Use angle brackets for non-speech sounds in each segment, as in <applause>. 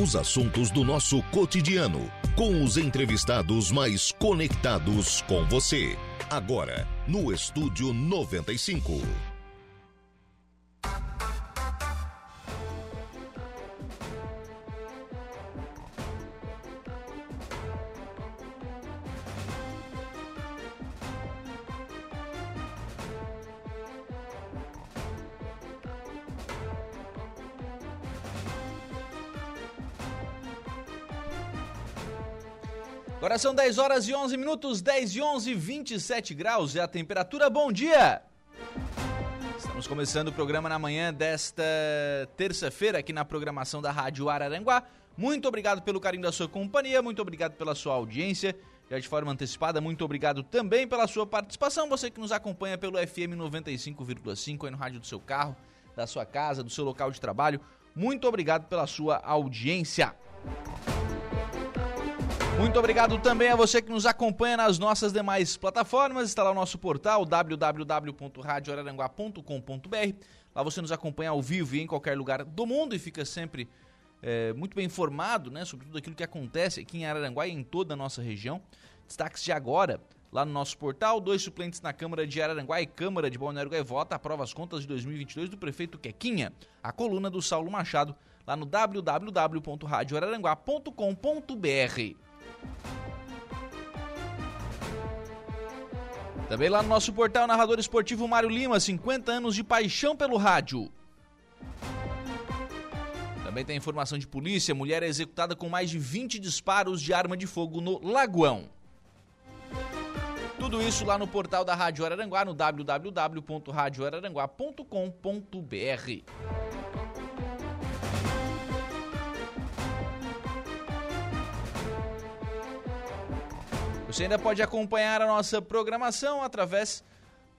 Os assuntos do nosso cotidiano, com os entrevistados mais conectados com você. Agora, no Estúdio 95. São 10 horas e 11 minutos, 10 e 11, 27 graus é a temperatura. Bom dia! Estamos começando o programa na manhã desta terça-feira aqui na programação da Rádio Araranguá. Muito obrigado pelo carinho da sua companhia, muito obrigado pela sua audiência. Já de forma antecipada, muito obrigado também pela sua participação. Você que nos acompanha pelo FM 95,5 aí no rádio do seu carro, da sua casa, do seu local de trabalho. Muito obrigado pela sua audiência. Muito obrigado também a você que nos acompanha nas nossas demais plataformas. Está lá o nosso portal www.radioararanguá.com.br. Lá você nos acompanha ao vivo e em qualquer lugar do mundo e fica sempre é, muito bem informado né, sobre tudo aquilo que acontece aqui em Araranguá e em toda a nossa região. Destaques de agora, lá no nosso portal, dois suplentes na Câmara de Araranguá e Câmara de Balneário Gaivota aprovam as contas de 2022 do prefeito Quequinha. A coluna do Saulo Machado, lá no www.radioararanguá.com.br. Também lá no nosso portal narrador esportivo Mário Lima, 50 anos de paixão pelo rádio. Também tem informação de polícia, mulher é executada com mais de 20 disparos de arma de fogo no Lagoão. Tudo isso lá no portal da Rádio Araranguá no www.radioararanguá.com.br. Você ainda pode acompanhar a nossa programação através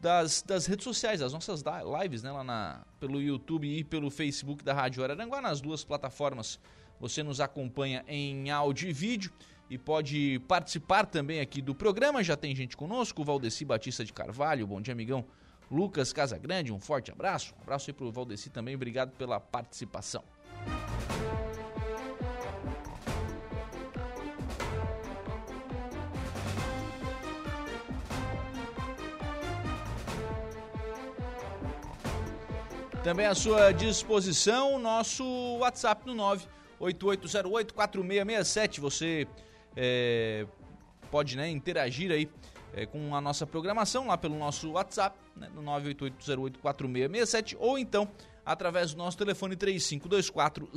das, das redes sociais, das nossas lives, né, lá na, pelo YouTube e pelo Facebook da Rádio Araranguá, nas duas plataformas. Você nos acompanha em áudio e vídeo e pode participar também aqui do programa. Já tem gente conosco, Valdeci Batista de Carvalho, bom dia, amigão. Lucas Casagrande, um forte abraço. Um abraço aí pro Valdeci também, obrigado pela participação. Também à sua disposição o nosso WhatsApp no 988084667. Você é, pode né, interagir aí é, com a nossa programação lá pelo nosso WhatsApp, né, no 988084667, ou então através do nosso telefone 3524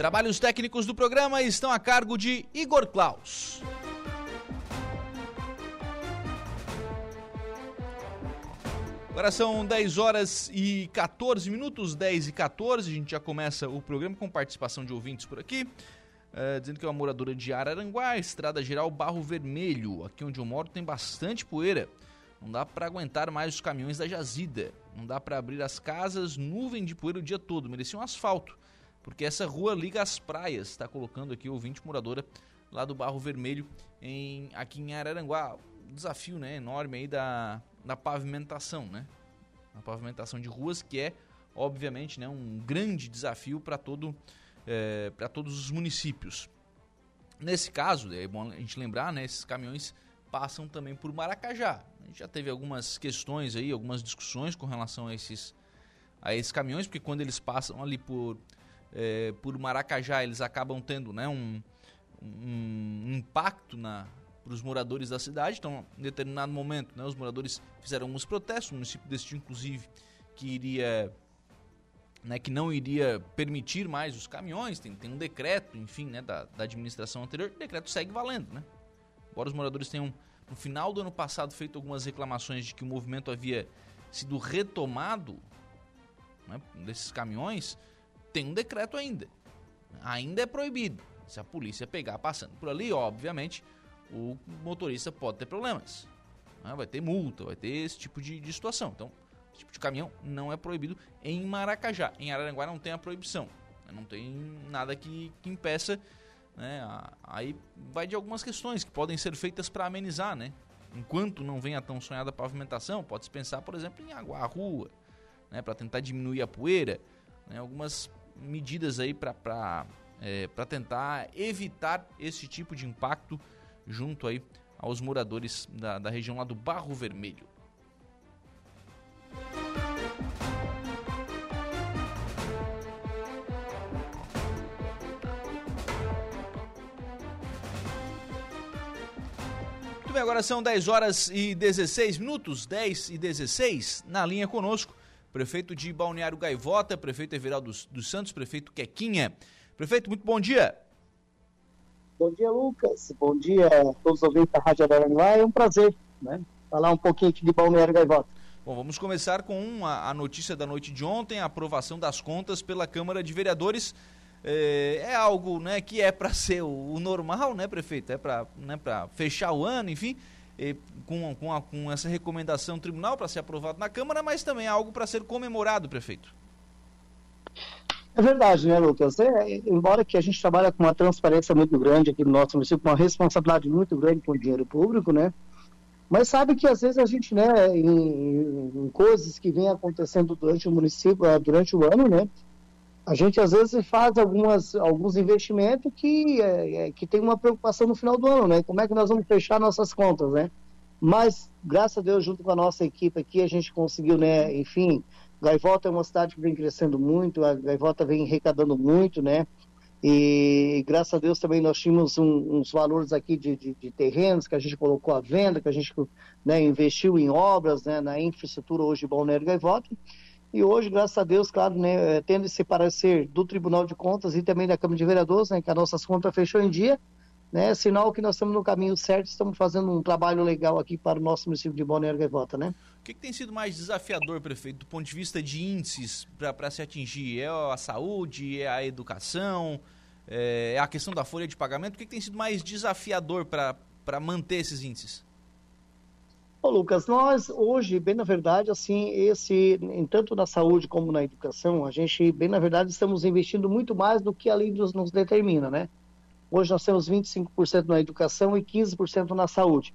Trabalhos técnicos do programa estão a cargo de Igor Klaus. Agora são 10 horas e 14 minutos, 10 e 14. A gente já começa o programa com participação de ouvintes por aqui. É, dizendo que é uma moradora de Araranguá, Estrada Geral Barro Vermelho. Aqui onde eu moro tem bastante poeira. Não dá para aguentar mais os caminhões da jazida. Não dá para abrir as casas, nuvem de poeira o dia todo. Merecia um asfalto porque essa rua liga as praias, está colocando aqui o ouvinte moradora lá do Barro Vermelho, em, aqui em Araranguá. Desafio né, enorme aí da, da pavimentação, né? A pavimentação de ruas, que é, obviamente, né, um grande desafio para todo, é, todos os municípios. Nesse caso, é bom a gente lembrar, né, esses caminhões passam também por Maracajá. A gente já teve algumas questões aí, algumas discussões com relação a esses, a esses caminhões, porque quando eles passam ali por é, por Maracajá, eles acabam tendo né, um, um impacto para os moradores da cidade. Então, em determinado momento, né, os moradores fizeram alguns protestos, o município decidiu, inclusive, que iria. Né, que não iria permitir mais os caminhões, tem, tem um decreto, enfim, né, da, da administração anterior, o decreto segue valendo, né? Embora os moradores tenham, no final do ano passado, feito algumas reclamações de que o movimento havia sido retomado né, desses caminhões, tem um decreto ainda. Ainda é proibido. Se a polícia pegar passando por ali, obviamente, o motorista pode ter problemas. Né? Vai ter multa, vai ter esse tipo de, de situação. Então, esse tipo de caminhão não é proibido em Maracajá. Em Araranguá não tem a proibição. Não tem nada que, que impeça. Né? Aí vai de algumas questões que podem ser feitas para amenizar, né? Enquanto não vem a tão sonhada pavimentação, pode-se pensar, por exemplo, em aguar a rua, né? para tentar diminuir a poeira. Né? Algumas medidas aí para é, tentar evitar esse tipo de impacto junto aí aos moradores da, da região lá do Barro Vermelho. Muito bem, agora são 10 horas e 16 minutos, 10 e 16, na linha conosco, prefeito de Balneário Gaivota, prefeito Everaldo dos, Santos, prefeito Quequinha. Prefeito, muito bom dia. Bom dia, Lucas. Bom dia a todos os ouvintes da Rádio Araranguá. É um prazer né, falar um pouquinho aqui de Balneário Gaivota. Bom, vamos começar com a, a notícia da noite de ontem, a aprovação das contas pela Câmara de Vereadores é, é algo né, que é para <laughs> ser o, o, normal, né, prefeito? É para né, fechar o ano, enfim, com, com, a, com essa recomendação do tribunal para ser aprovado na Câmara, mas também é algo para ser comemorado, prefeito. É verdade, né, Lucas? É, embora que a gente trabalhe com uma transparência muito grande aqui no nosso município, com uma responsabilidade muito grande com o dinheiro público, né? Mas sabe que às vezes a gente, né, em, em coisas que vem acontecendo durante o município, eh, durante o ano, né, a gente às vezes faz algumas, alguns investimentos que, é, é, que tem uma preocupação no final do ano, né? Como é que nós vamos fechar nossas contas, né? Mas, graças a Deus, junto com a nossa equipe aqui, a gente conseguiu, né? Enfim, Gaivota é uma cidade que vem crescendo muito, a Gaivota vem arrecadando muito, né? E graças a Deus também nós tínhamos um, uns valores aqui de, de, de, terrenos que a gente colocou à venda, que a gente né, investiu em obras, né, na infraestrutura hoje de Balneário Gaivota. E hoje, graças a Deus, claro, né, eh, tendo esse parecer do Tribunal de Contas e também da Câmara de Vereadores, né, que as nossas contas fechou em dia, né, sinal que nós estamos no caminho certo, estamos fazendo um trabalho legal aqui para o nosso município de Balneário Gaivota, né? O que, que, tem sido mais desafiador, prefeito, do ponto de vista de índices para se atingir? É a saúde, é a educação, é, é a questão da folha de pagamento? O que, que tem sido mais desafiador para manter esses índices? Ô, Lucas, nós hoje, bem na verdade, assim, esse, tanto na saúde como na educação, a gente, bem na verdade, estamos investindo muito mais do que a lei nos, nos determina, né? Hoje nós temos 25% na educação e 15% na saúde.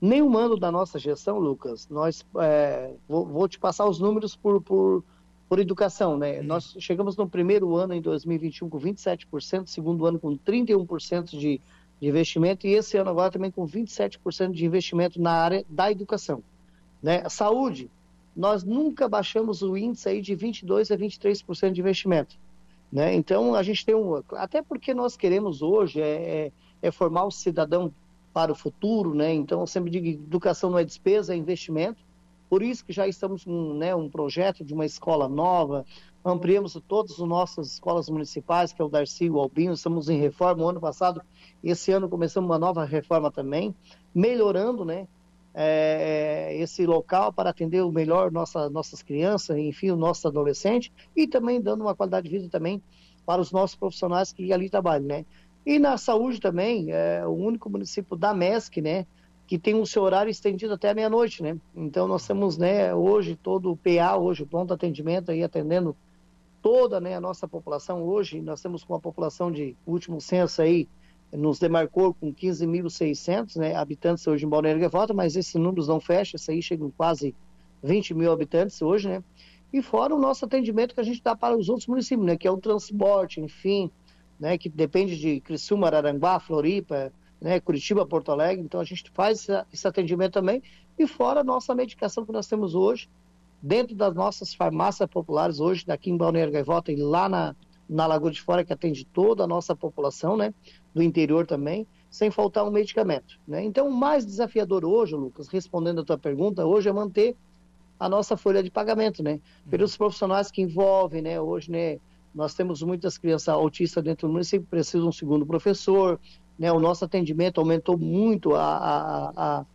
Nenhum ano da nossa gestão, Lucas, nós, é, vou, vou, te passar os números por, por, por educação, né? Uhum. Nós chegamos no primeiro ano, em 2021, com 27%, segundo ano com 31% de de investimento e esse ano agora também com 27% de investimento na área da educação. Né? Saúde, nós nunca baixamos o índice aí de 22% a 23% de investimento. Né? Então, a gente tem um... Até porque nós queremos hoje é, é, é formar o cidadão para o futuro, né? Então, eu sempre digo educação não é despesa, é investimento. Por isso que já estamos com né, um projeto de uma escola nova, ampliamos todas as nossas escolas municipais, que é o Darcy e o Albino, estamos em reforma. O ano passado, esse ano começamos uma nova reforma também, melhorando, né? É, esse local para atender o melhor nossa, nossas crianças, enfim, o nosso adolescente, e também dando uma qualidade de vida também para os nossos profissionais que ali trabalham, né? E na saúde também, é o único município da MESC, né? Que tem o seu horário estendido até a meia-noite, né? Então nós temos, né, hoje todo o PA, hoje o pronto atendimento aí atendendo toda né, a nossa população hoje, nós temos uma população de último censo aí, nos demarcou com 15.600 né, habitantes hoje em Balneário Gaivota, mas esses números não fecham, isso aí chega em quase 20 mil habitantes hoje, né? E fora o nosso atendimento que a gente dá para os outros municípios, né? Que é o transporte, enfim, né? Que depende de Criciúma, Araranguá, Floripa, né? Curitiba, Porto Alegre. Então a gente faz esse atendimento também. E fora a nossa medicação que nós temos hoje, dentro das nossas farmácias populares hoje, daqui em Balneário Gaivota e lá na, na Lagoa de Fora, que atende toda a nossa população, né, do interior também, sem faltar um medicamento, né? Então, o mais desafiador hoje, Lucas, respondendo a tua pergunta, hoje é manter a nossa folha de pagamento, né? Pelos profissionais que envolvem, né, hoje, né, nós temos muitas crianças autistas dentro do município, precisam de um segundo professor, né, o nosso atendimento aumentou muito a, a, a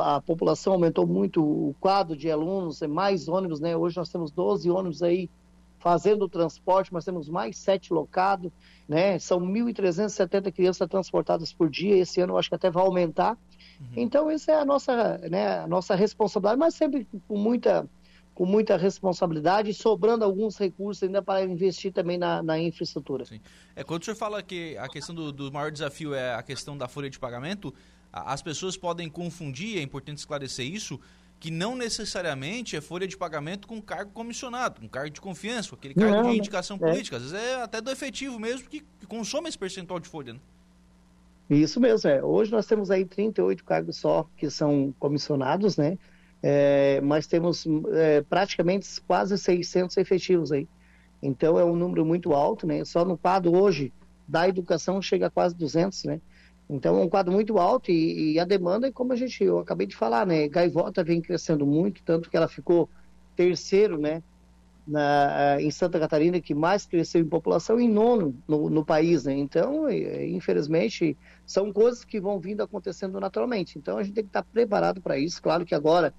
a população aumentou muito o quadro de alunos, é mais ônibus, né? Hoje nós temos 12 ônibus aí fazendo o transporte, mas temos mais sete locados, né? São 1.370 crianças transportadas por dia, esse ano eu acho que até vai aumentar. Uhum. Então, essa é a nossa, né, a nossa responsabilidade, mas sempre com muita com muita responsabilidade, sobrando alguns recursos ainda para investir também na, na infraestrutura. Sim. É, quando o senhor fala que a questão do, do maior desafio é a questão da folha de pagamento, as pessoas podem confundir, é importante esclarecer isso, que não necessariamente é folha de pagamento com cargo comissionado, com cargo de confiança, aquele cargo não, de indicação é. política. Às vezes é até do efetivo mesmo que, que consome esse percentual de folha. Né? Isso mesmo, é. Hoje nós temos aí 38 cargos só que são comissionados, né? É, mas temos é, praticamente quase 600 efetivos aí. Então é um número muito alto, né? Só no quadro hoje da educação chega a quase 200, né? Então é um quadro muito alto e, e a demanda como a gente, eu acabei de falar, né? Gaivota vem crescendo muito, tanto que ela ficou terceiro, né? Na, em Santa Catarina, que mais cresceu em população, e nono no, no país, né? Então, infelizmente, são coisas que vão vindo acontecendo naturalmente. Então a gente tem que estar preparado para isso. Claro que agora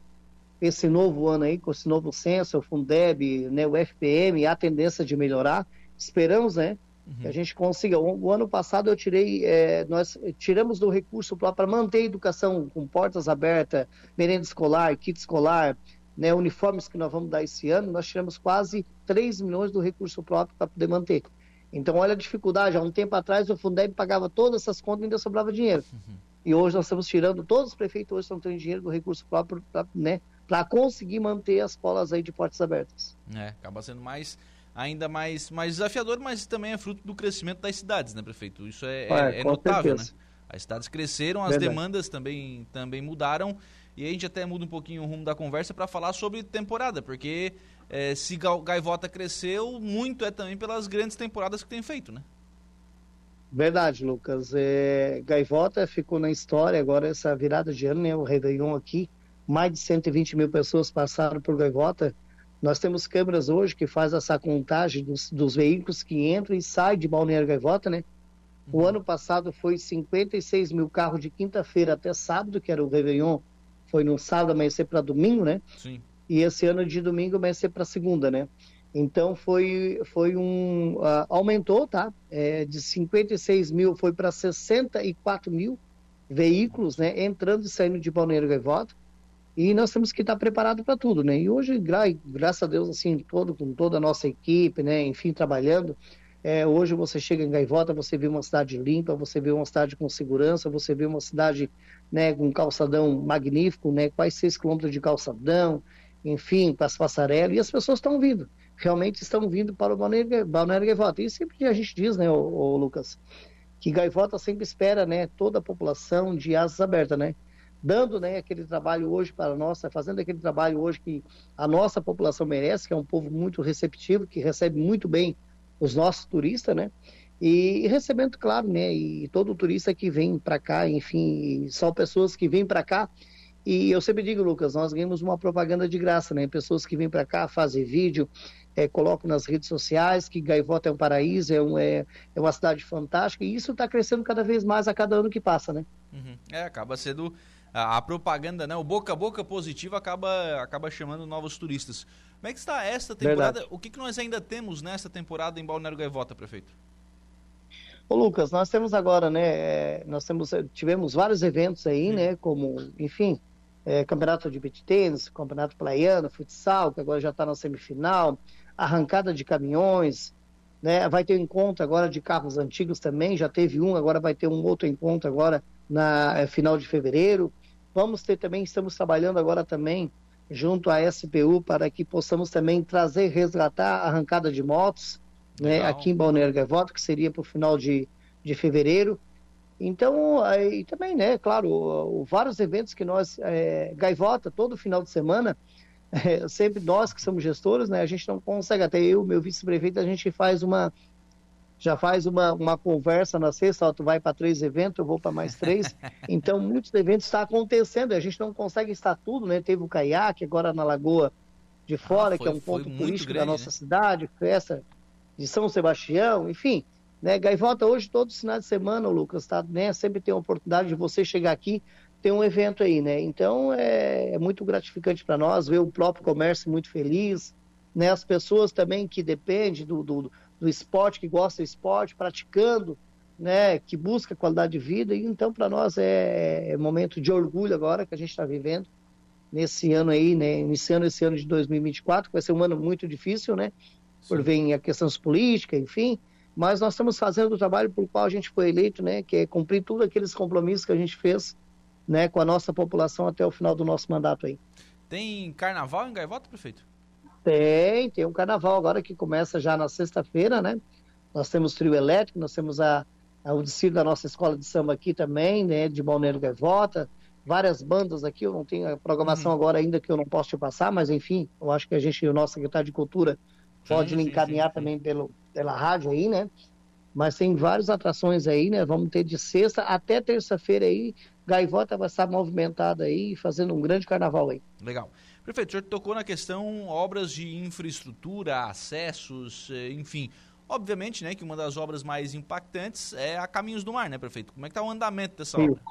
esse novo ano aí, com esse novo censo, o Fundeb, né, o FPM, a tendência de melhorar. Esperamos, né, uhum. que a gente consiga. O, ano passado eu tirei, é, nós tiramos do recurso para manter a educação com portas abertas, merenda escolar, kit escolar, né, uniformes que nós vamos dar esse ano, nós tiramos quase 3 milhões do recurso próprio para poder manter. Então, olha a dificuldade. Há um tempo atrás, o Fundeb pagava todas essas contas e ainda sobrava dinheiro. Uhum. E hoje nós estamos tirando, todos os prefeitos hoje estão tendo dinheiro do recurso próprio, pra, né, para conseguir manter as escolas aí de portas abertas. É, acaba sendo mais ainda mais, mais desafiador, mas também é fruto do crescimento das cidades, né, prefeito? Isso é, é, é notável, certeza. né? As cidades cresceram, as Verdade. demandas também, também mudaram. E a gente até muda um pouquinho o rumo da conversa para falar sobre temporada, porque é, se Gaivota cresceu, muito é também pelas grandes temporadas que tem feito, né? Verdade, Lucas. É, Gaivota ficou na história agora essa virada de ano, né? O Réveillon aqui mais de 120 mil pessoas passaram por Gaivota. Nós temos câmeras hoje que faz essa contagem dos, dos veículos que entram e saem de Balneário Gaivota, né? O uhum. ano passado foi 56 mil carros de quinta-feira até sábado, que era o Réveillon, foi no sábado amanhecer para domingo, né? Sim. E esse ano de domingo amanhecer para segunda, né? Então foi, foi um. Uh, aumentou, tá? É, de 56 mil foi para 64 mil veículos, né? Entrando e saindo de Balneário Gaivota. E nós temos que estar preparados para tudo, né? E hoje, gra graças a Deus, assim, todo, com toda a nossa equipe, né? Enfim, trabalhando. É, hoje você chega em Gaivota, você vê uma cidade limpa, você vê uma cidade com segurança, você vê uma cidade né, com um calçadão magnífico, né? Quase seis quilômetros de calçadão, enfim, para as passarelas. E as pessoas estão vindo, realmente estão vindo para o Balneário Gaivota. E sempre a gente diz, né, o, Lucas, que Gaivota sempre espera, né, toda a população de asas abertas, né? Dando né, aquele trabalho hoje para nós, fazendo aquele trabalho hoje que a nossa população merece, que é um povo muito receptivo, que recebe muito bem os nossos turistas, né? E, recebendo, claro, né? E todo turista que vem para cá, enfim, são pessoas que vêm para cá. E eu sempre digo, Lucas, nós ganhamos uma propaganda de graça, né? Pessoas que vêm para cá, fazem vídeo, é, colocam nas redes sociais que Gaivota é um paraíso, é, um, é, é uma cidade fantástica. E isso está crescendo cada vez mais a cada ano que passa, né? Uhum. É, acaba sendo a, a, propaganda, né? O boca a boca positivo acaba, acaba chamando novos turistas. Como é que está esta temporada? Verdade. O que, que nós ainda temos nessa temporada em Balneário Gaivota, prefeito? Ô Lucas, nós temos agora, né? É, nós temos, tivemos vários eventos aí, Sim. né? Como, enfim, é, campeonato de beach tênis, campeonato plaiano, futsal, que agora já está na semifinal, arrancada de caminhões, né? Vai ter um encontro agora de carros antigos também, já teve um, agora vai ter um outro encontro agora na é, final de fevereiro. Vamos ter também, estamos trabalhando agora também junto à SPU para que possamos também trazer, resgatar a arrancada de motos, né, aqui em Balneário Gaivota, que seria para o final de, de fevereiro. Então, aí também, né, claro, o, o, vários eventos que nós, é, Gaivota, todo final de semana, <laughs> é, sempre nós que somos gestores, né, a gente não consegue, até eu, meu vice-prefeito, a gente faz uma, já faz uma, uma conversa na sexta, ó, tu vai para três eventos, eu vou para mais três. <laughs> Então, muitos eventos estão acontecendo, a gente não consegue estar tudo, né? Teve o caiaque agora na Lagoa de ah, Fora, ah, foi, que é um ponto turístico grande, da nossa né? cidade, festa de São Sebastião, enfim. Né? Gaivota, hoje, todos os finais de semana, Lucas, tá, né? sempre tem a oportunidade de você chegar aqui, ter um evento aí, né? Então, é, é muito gratificante para nós ver o próprio comércio muito feliz, né? As pessoas também que dependem do, do do esporte, que gosta do esporte, praticando, né, que busca qualidade de vida. E então, para nós, é, é momento de orgulho agora que a gente está vivendo. nesse ano aí, né, iniciando esse ano de 2024, que vai ser um ano muito difícil, né, por vir a questões políticas, enfim, mas nós estamos fazendo o trabalho por qual a gente foi eleito, né, que é cumprir todos aqueles compromissos que a gente fez, né, com a nossa população até o final do nosso mandato aí. Tem carnaval em Gaivota, prefeito? Tem, tem um carnaval agora que começa já na sexta-feira, né? Nós temos trio elétrico, nós temos a, a, o desfile da nossa escola de samba aqui também, né? De Balneário Gaivota, várias bandas aqui, eu não tenho a programação uhum. agora ainda que eu não posso te passar, mas enfim, eu acho que a gente, o nosso secretário de Cultura, pode sim, encaminhar sim, sim, também pelo, pela rádio aí, né? Mas tem várias atrações aí, né? Vamos ter de sexta até terça-feira aí. Gaivota vai estar movimentada aí, fazendo um grande carnaval aí. Legal. Prefeito, o senhor tocou na questão obras de infraestrutura, acessos, eh, enfim. Obviamente, né, que uma das obras mais impactantes é a Caminhos do Mar, né, prefeito? Como é que está o andamento dessa Sim. obra?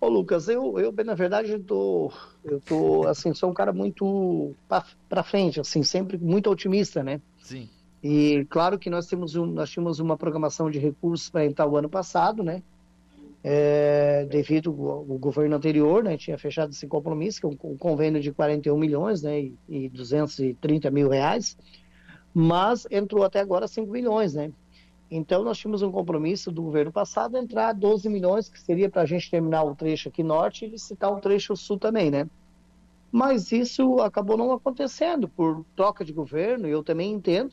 Ô, Lucas, eu, eu na verdade, eu tô, eu tô, assim, sou um cara muito para frente, assim, sempre muito otimista, né? Sim. E claro que nós temos um, nós tínhamos uma programação de recursos para entrar o ano passado, né? É, devido ao, governo anterior, né, tinha fechado esse compromisso, que é um, convênio de 41 milhões, né, e, e 230 mil reais, mas entrou até agora 5 milhões, né? Então, nós tínhamos um compromisso do governo passado entrar 12 milhões, que seria para a gente terminar o trecho aqui norte e licitar o trecho sul também, né? Mas isso acabou não acontecendo por troca de governo, e eu também entendo,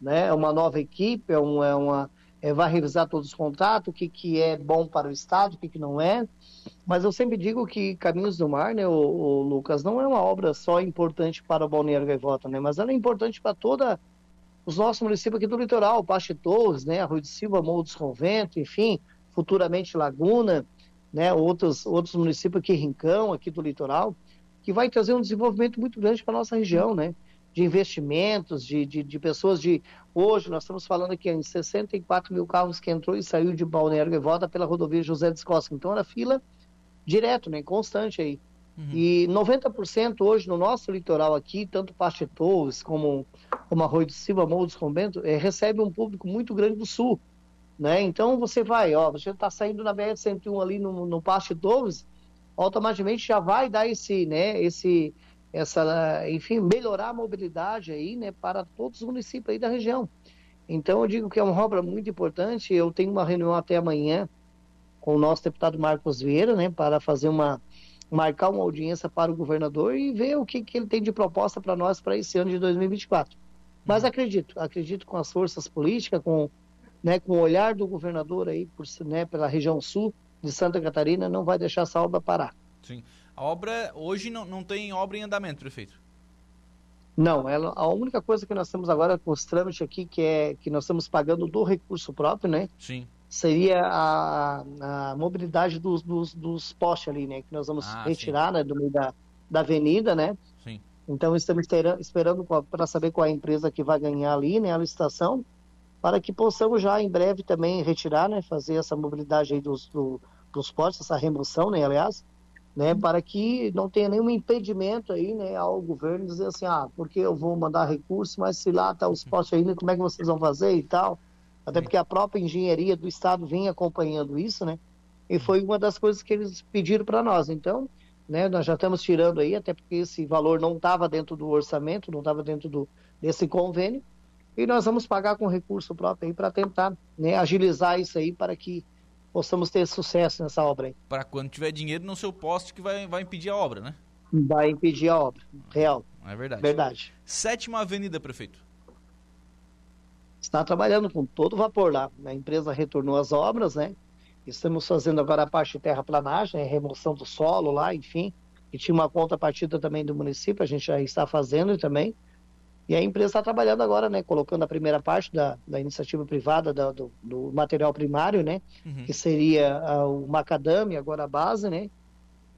né? É uma nova equipe, é, é uma, é, vai revisar todos os contratos, o que, que é bom para o Estado, o que, que não é. Mas eu sempre digo que Caminhos do Mar, né, o, o Lucas, não é uma obra só importante para o Balneário Gaivota, né? Mas ela é importante para toda os nossos municípios aqui do litoral, Paste Torres, né, Arroio de Silva, Morro dos Conventos, enfim, futuramente Laguna, né, outros, outros municípios aqui, Rincão, aqui do litoral, que vai trazer um desenvolvimento muito grande para a nossa região, né, de investimentos, de, de, de, pessoas de... Hoje nós estamos falando aqui em 64 mil carros que entrou e saiu de Balneário e volta pela rodovia José de Costa. Então era fila direto, né, constante aí. Uhum. E 90% hoje no nosso litoral aqui, tanto Paste Torres como, como Arroio de Silva, Morro dos Conventos, é, recebe um público muito grande do sul. Né? Então você vai, ó, você está saindo na BR-101 ali no, no Torres, automaticamente já vai dar esse, né, esse, essa, enfim, melhorar a mobilidade aí, né, para todos os municípios aí da região. Então eu digo que é uma obra muito importante. Eu tenho uma reunião até amanhã com o nosso deputado Marcos Vieira, né, para fazer uma marcar uma audiência para o governador e ver o que, que ele tem de proposta para nós para esse ano de 2024. Mas uhum. acredito, acredito com as forças políticas, com, né, com o olhar do governador aí por, né, pela região sul de Santa Catarina, não vai deixar essa obra parar. Sim. A obra, hoje não, não tem obra em andamento, prefeito? Não, ela, a única coisa que nós temos agora com os trâmites aqui, que é que nós estamos pagando do recurso próprio, né? Sim seria a, a mobilidade dos, dos, dos, postes ali, né? Que nós vamos ah, retirar né, do meio da, da avenida, né? Sim. Então estamos esperando para saber qual é a empresa que vai ganhar ali, né? A licitação, para que possamos já em breve também retirar, né? Fazer essa mobilidade aí dos, do, dos postes, essa remoção, né? Aliás, né? Uhum. Para que não tenha nenhum impedimento aí, né? Ao governo dizer assim, ah, porque eu vou mandar recurso, mas se lá tá os uhum. postes ainda, como é que vocês vão fazer e tal? Até porque a própria engenharia do Estado vem acompanhando isso, né? E foi uma das coisas que eles pediram para nós. Então, né, nós já estamos tirando aí, até porque esse valor não estava dentro do orçamento, não estava dentro do, desse convênio. E nós vamos pagar com recurso próprio aí para tentar né, agilizar isso aí para que possamos ter sucesso nessa obra aí. Para quando tiver dinheiro no seu poste que vai, vai impedir a obra, né? Vai impedir a obra, real. É verdade. Verdade. Sétima Avenida, prefeito está trabalhando com todo vapor lá. A empresa retornou as obras, né? Estamos fazendo agora a parte de terraplanagem, remoção do solo lá, enfim. E tinha uma conta partida também do município, a gente já está fazendo também. E a empresa está trabalhando agora, né? Colocando a primeira parte da, da iniciativa privada da, do, do, material primário, né? Uhum. Que seria uh, o macadame, agora a base, né?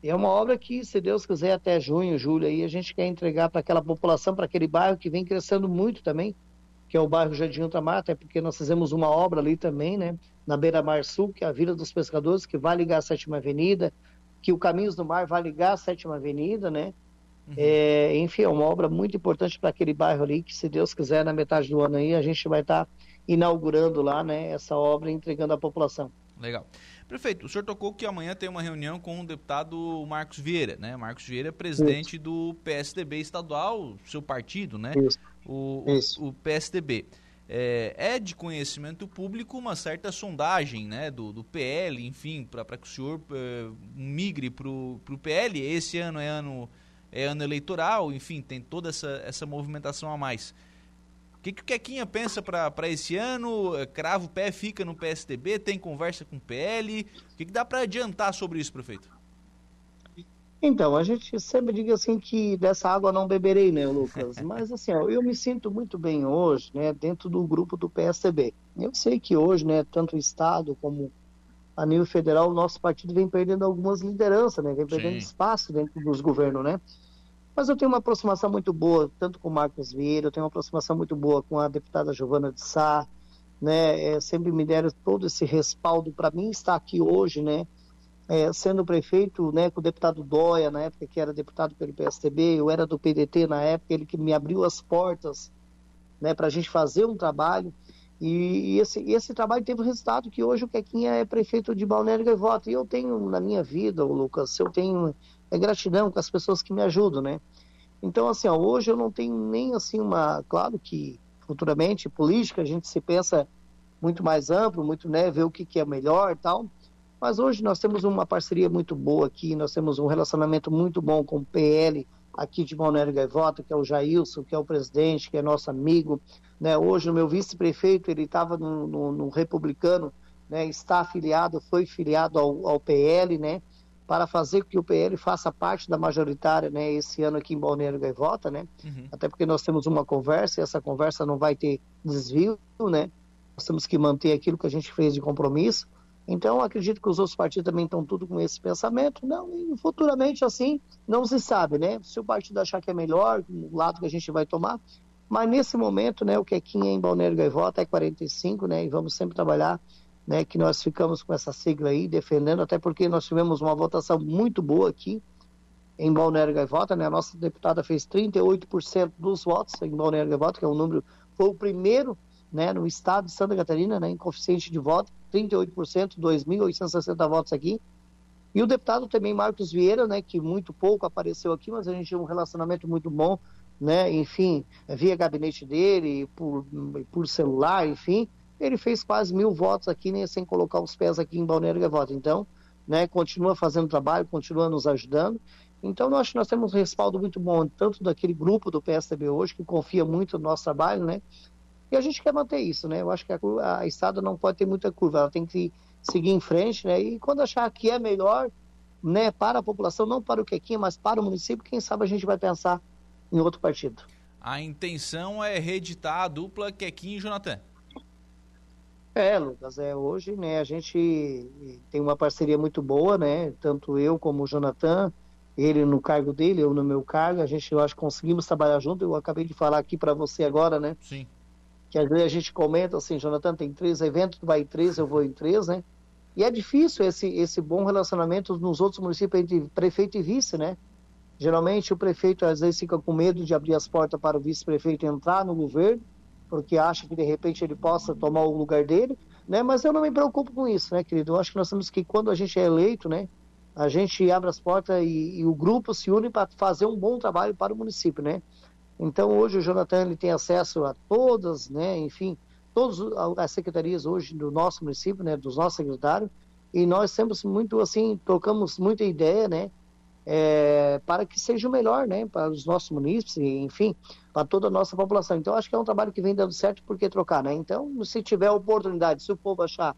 E é uma obra que, se Deus quiser, até junho, julho aí, a gente quer entregar para aquela população, para aquele bairro que vem crescendo muito também que é o bairro Jardim Ultramar, até porque nós fizemos uma obra ali também, né, na Beira-Mar Sul, que é a Vila dos Pescadores, que vai ligar a Sétima Avenida, que o Caminhos do Mar vai ligar a Sétima Avenida, né, uhum. é, enfim, é uma obra muito importante para aquele bairro ali, que se Deus quiser, na metade do ano aí, a gente vai estar tá inaugurando lá, né, essa obra e entregando à população. Legal. Prefeito, o senhor tocou que amanhã tem uma reunião com o deputado Marcos Vieira, né? Marcos Vieira, presidente Isso. do PSDB estadual, seu partido, né? Isso. O, Isso. o PSDB. É, é, de conhecimento público uma certa sondagem né, do, do PL, enfim, para que o senhor é, migre para o PL. Esse ano é ano, é ano eleitoral, enfim, tem toda essa, essa movimentação a mais que, que o Quequinha pensa para esse ano? É, crava o pé, fica no PSDB, tem conversa com o PL? O que, que dá para adiantar sobre isso, prefeito? Então, a gente sempre diz assim que dessa água não beberei, né, Lucas? <laughs> Mas assim, ó, eu me sinto muito bem hoje, né, dentro do grupo do PSDB. Eu sei que hoje, né, tanto o Estado como a nível federal, o nosso partido vem perdendo algumas lideranças, né, vem perdendo Sim. espaço dentro dos governos, né? Mas eu tenho uma aproximação muito boa, tanto com o Marcos Vieira, eu tenho uma aproximação muito boa com a deputada Giovana de Sá, né? É, sempre me deram todo esse respaldo para mim estar aqui hoje, né? É, sendo prefeito, né, com o deputado Dóia, na época que era deputado pelo PSTB, eu era do PDT na época, ele que me abriu as portas, né, para a gente fazer um trabalho. E, esse, esse trabalho teve o resultado que hoje o Quequinha é prefeito de Balneário Gaivota. E eu tenho na minha vida, Lucas, eu tenho é gratidão com as pessoas que me ajudam, né? Então, assim, ó, hoje eu não tenho nem assim uma. Claro que futuramente, política, a gente se pensa muito mais amplo, muito, né, ver o que, que é melhor e tal. Mas hoje nós temos uma parceria muito boa aqui, nós temos um relacionamento muito bom com o PL aqui de Balneário Gaivota, que é o Jailson, que é o presidente, que é nosso amigo. Né? Hoje o meu vice-prefeito, ele estava no, no, no, republicano, né? está afiliado, foi filiado ao, ao PL, né? Para fazer com que o PL faça parte da majoritária, né, esse ano aqui em Balneário Gaivota, né? Uhum. Até porque nós temos uma conversa e essa conversa não vai ter desvio, né? Nós temos que manter aquilo que a gente fez de compromisso. Então, acredito que os outros partidos também estão tudo com esse pensamento. Não, e futuramente, assim, não se sabe, né? Se o partido achar que é melhor, o lado que a gente vai tomar. Mas nesse momento, né, o que é em Balneário Gaivota é 45, né? E vamos sempre trabalhar né, que nós ficamos com essa sigla aí, defendendo, até porque nós tivemos uma votação muito boa aqui em Balneário Gaivota, né, a nossa deputada fez 38% dos votos em Balneário Gaivota, que é um número, foi o primeiro né, no estado de Santa Catarina, né, em coeficiente de voto, 38%, 2.860 votos aqui, e o deputado também Marcos Vieira, né, que muito pouco apareceu aqui, mas a gente tinha um relacionamento muito bom, né, enfim, via gabinete dele, por, por celular, enfim, ele fez quase mil votos aqui, nem sem colocar os pés aqui em Balneário Gaivota. Então, né, continua fazendo trabalho, continua nos ajudando. Então, nós, nós temos um respaldo muito bom, tanto daquele grupo do PSDB hoje, que confia muito no nosso trabalho, né? E a gente quer manter isso, né? Eu acho que a, a estrada não pode ter muita curva, ela tem que seguir em frente, né? E quando achar que é melhor, né, para a população, não para o Quequinha, mas para o município, quem sabe a gente vai pensar em outro partido. A intenção é reeditar a dupla Quequinha e Jonathan. É, Lucas, é, hoje né, a gente tem uma parceria muito boa, né? Tanto eu como o Jonathan, ele no cargo dele, eu no meu cargo, a gente, eu acho que conseguimos trabalhar junto. Eu acabei de falar aqui para você agora, né? Sim. Que às vezes a gente comenta assim, Jonathan, tem três eventos, tu vai em três, eu vou em três, né? E é difícil esse, esse bom relacionamento nos outros municípios entre prefeito e vice, né? Geralmente o prefeito às vezes fica com medo de abrir as portas para o vice-prefeito entrar no governo, porque acha que de repente ele possa tomar o lugar dele, né? Mas eu não me preocupo com isso, né, querido? Eu acho que nós temos que, quando a gente é eleito, né, a gente abre as portas e, e o grupo se une para fazer um bom trabalho para o município, né? Então hoje o Jonathan ele tem acesso a todas, né, enfim, todas as secretarias hoje do nosso município, né, dos nossos secretários, e nós temos muito assim, trocamos muita ideia, né, é, para que seja o melhor, né, para os nossos munícipes, enfim, para toda a nossa população. Então, acho que é um trabalho que vem dando certo, por que trocar, né? Então, se tiver oportunidade, se o povo achar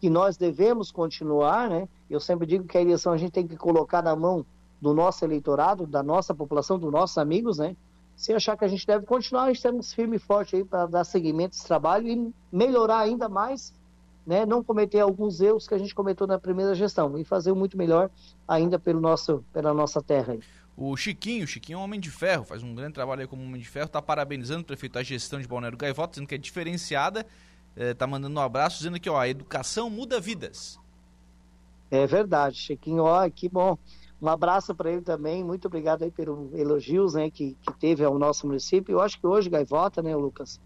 que nós devemos continuar, né, eu sempre digo que a eleição a gente tem que colocar na mão do nosso eleitorado, da nossa população, dos nossos amigos, né? Se achar que a gente deve continuar, estamos firme e forte aí para dar seguimento a esse trabalho e melhorar ainda mais né, não cometer alguns erros que a gente cometeu na primeira gestão e fazer muito melhor ainda pelo nosso, pela nossa terra. Aí. O Chiquinho, o Chiquinho é um homem de ferro, faz um grande trabalho aí como homem de ferro, está parabenizando o prefeito a gestão de Balneário Gaivota, dizendo que é diferenciada, está eh, mandando um abraço, dizendo que ó, a educação muda vidas. É verdade, Chiquinho, ó, que bom. Um abraço para ele também, muito obrigado aí pelos elogios né, que, que teve ao nosso município. Eu acho que hoje Gaivota, né, Lucas,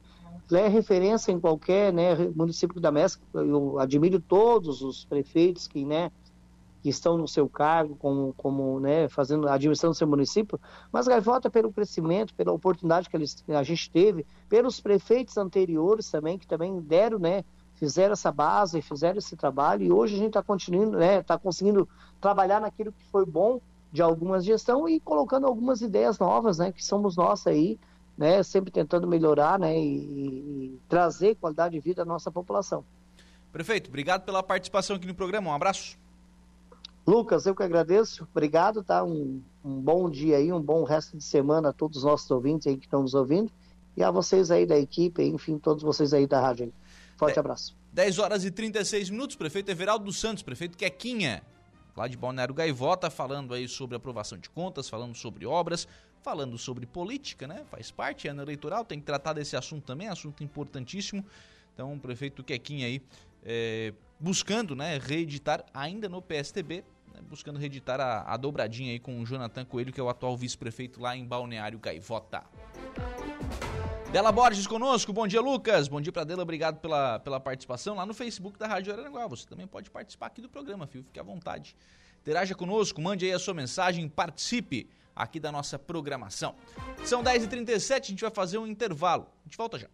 é referência em qualquer né, município da MESC. Eu admiro todos os prefeitos que, né, que estão no seu cargo, como, como né, fazendo a administração do seu município, mas Gaivota, pelo crescimento, pela oportunidade que eles, a gente teve, pelos prefeitos anteriores também, que também deram, né, fizeram essa base, fizeram esse trabalho, e hoje a gente está continuando, né, está conseguindo trabalhar naquilo que foi bom de algumas gestão e colocando algumas ideias novas, né, que somos nós aí, né, sempre tentando melhorar, né, e, e trazer qualidade de vida à nossa população. Prefeito, obrigado pela participação aqui no programa, um abraço. Lucas, eu que agradeço, obrigado, tá? Um, um, bom dia aí, um bom resto de semana a todos os nossos ouvintes aí que estão nos ouvindo e a vocês aí da equipe, enfim, todos vocês aí da rádio. Forte é, abraço. 10 horas e 36 minutos, prefeito Everaldo dos Santos, prefeito Quequinha, lá de Balneário Gaivota, falando aí sobre aprovação de contas, falando sobre obras, falando sobre política, né? Faz parte, é ano eleitoral, tem que tratar desse assunto também, assunto importantíssimo. Então, o prefeito Quequinha aí é, buscando, né, reeditar ainda no PSTB buscando reeditar a, a, dobradinha aí com o Jonathan Coelho, que é o atual vice-prefeito lá em Balneário Gaivota. Dela Borges conosco, bom dia Lucas, bom dia pra Dela, obrigado pela, pela participação lá no Facebook da Rádio Araranguá. Você também pode participar aqui do programa, filho, fique à vontade. Interaja conosco, mande aí a sua mensagem, participe aqui da nossa programação. São 10h37, a gente vai fazer um intervalo. A gente volta já.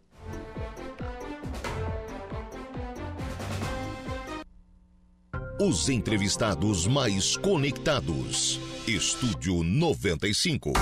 Os entrevistados mais conectados. Estúdio 95.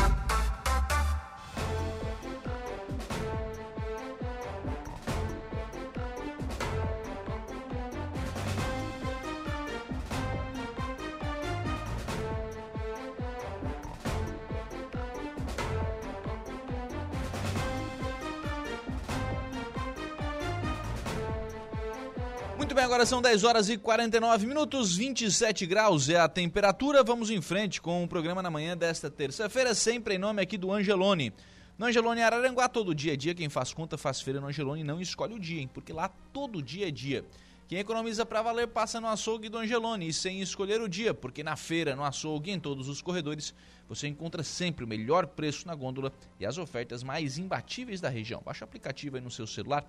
São 10 horas e 49 minutos, 27 graus é a temperatura. Vamos em frente com o programa na manhã desta terça-feira, sempre em nome aqui do Angelone. No Angelone Araranguá, todo dia é dia. Quem faz conta faz feira no Angelone não escolhe o dia, hein? Porque lá todo dia é dia. Quem economiza para valer passa no açougue do Angelone e sem escolher o dia, porque na feira, no açougue, em todos os corredores, você encontra sempre o melhor preço na gôndola e as ofertas mais imbatíveis da região. Baixe o aplicativo aí no seu celular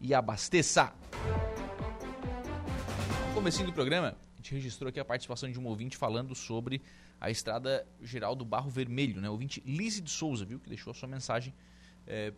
e abasteça comecinho do programa, a gente registrou aqui a participação de um ouvinte falando sobre a estrada geral do Barro Vermelho, né? Ouvinte Lise de Souza, viu? Que deixou a sua mensagem é,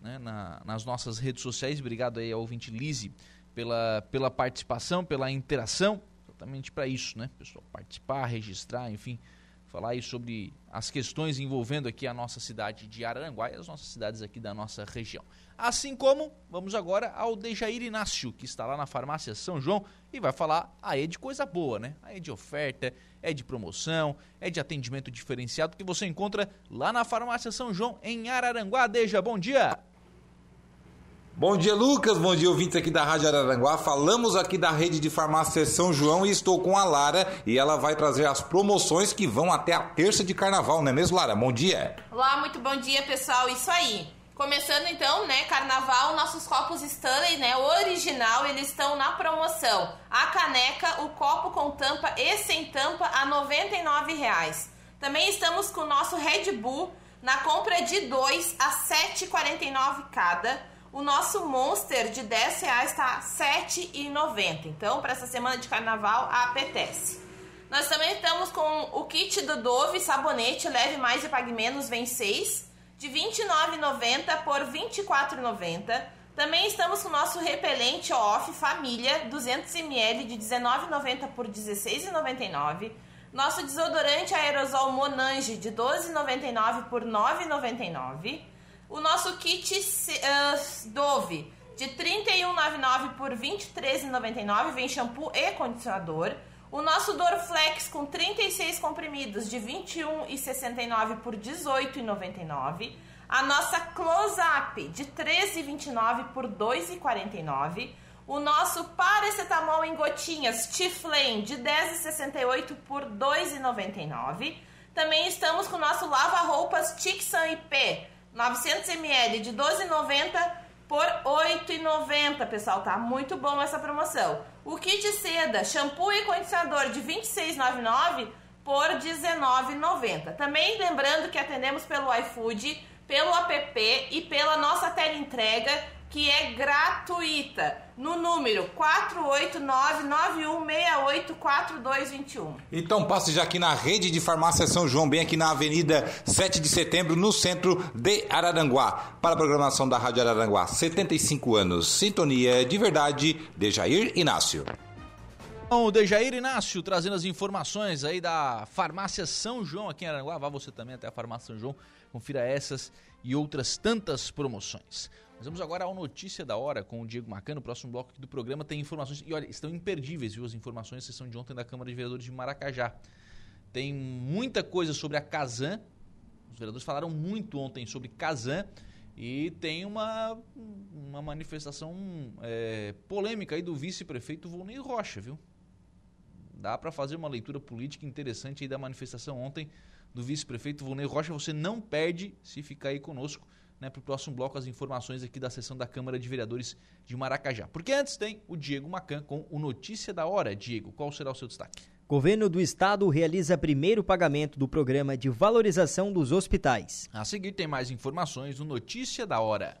né, na, nas nossas redes sociais. Obrigado aí ao ouvinte Lise pela, pela participação, pela interação. Exatamente para isso, né? Pessoal, participar, registrar, enfim, falar aí sobre as questões envolvendo aqui a nossa cidade de Araranguá e as nossas cidades aqui da nossa região. Assim como vamos agora ao Dejair Inácio, que está lá na farmácia São João e vai falar aí de coisa boa, né? Aí de oferta, é de promoção, é de atendimento diferenciado que você encontra lá na farmácia São João em Araranguá. Deja, bom dia! Bom dia, Lucas. Bom dia, ouvintes aqui da Rádio Araranguá. Falamos aqui da rede de farmácia São João e estou com a Lara e ela vai trazer as promoções que vão até a terça de carnaval, não é mesmo, Lara? Bom dia. Olá, muito bom dia, pessoal. Isso aí. Começando então, né, carnaval, nossos copos Stanley, né, original, eles estão na promoção. A caneca, o copo com tampa e sem tampa a R$ reais. Também estamos com o nosso Red Bull na compra de dois a R$ 7,49 cada. O nosso Monster de R$ reais está R$ 7,90. Então, para essa semana de carnaval, apetece. Nós também estamos com o kit do Dove sabonete leve mais e pague menos, vem 6 de R$ 29,90 por R$ 24,90. Também estamos com o nosso repelente off família 200ml de R$ 19,90 por R$ 16,99. Nosso desodorante aerosol Monange de R$ 12,99 por R$ 9,99. O nosso kit uh, Dove de R$ 31,99 por R$ 23,99. Vem shampoo e condicionador. O nosso Dorflex com 36 comprimidos de 21,69 por 18,99. A nossa Close Up de 13,29 por 2,49. O nosso paracetamol em gotinhas Tiflame de 10,68 por 2,99. Também estamos com o nosso lava-roupas Tixan IP 900ml de 12,90 por 8,90, pessoal, tá muito bom essa promoção. O kit seda, shampoo e condicionador de 26,99 por 19,90. Também lembrando que atendemos pelo iFood, pelo app e pela nossa entrega que é gratuita, no número 489-9168-4221. Então passe já aqui na rede de farmácia São João, bem aqui na Avenida 7 de Setembro, no centro de Araranguá. Para a programação da Rádio Araranguá, 75 anos. Sintonia de verdade, de Jair Inácio. Bom, o Dejair Inácio trazendo as informações aí da Farmácia São João aqui em Aranguá. Vá você também até a Farmácia São João, confira essas e outras tantas promoções. Nós vamos agora ao Notícia da Hora com o Diego Macan. No próximo bloco do programa tem informações. E olha, estão imperdíveis, viu? As informações sessão de ontem da Câmara de Vereadores de Maracajá. Tem muita coisa sobre a Casan. Os vereadores falaram muito ontem sobre Casan. E tem uma, uma manifestação é, polêmica aí do vice-prefeito Volney Rocha, viu? Dá para fazer uma leitura política interessante aí da manifestação ontem do vice-prefeito Volney Rocha. Você não perde se ficar aí conosco né, para o próximo bloco as informações aqui da sessão da Câmara de Vereadores de Maracajá. Porque antes tem o Diego Macan com o Notícia da Hora. Diego, qual será o seu destaque? Governo do Estado realiza primeiro pagamento do programa de valorização dos hospitais. A seguir tem mais informações no Notícia da Hora.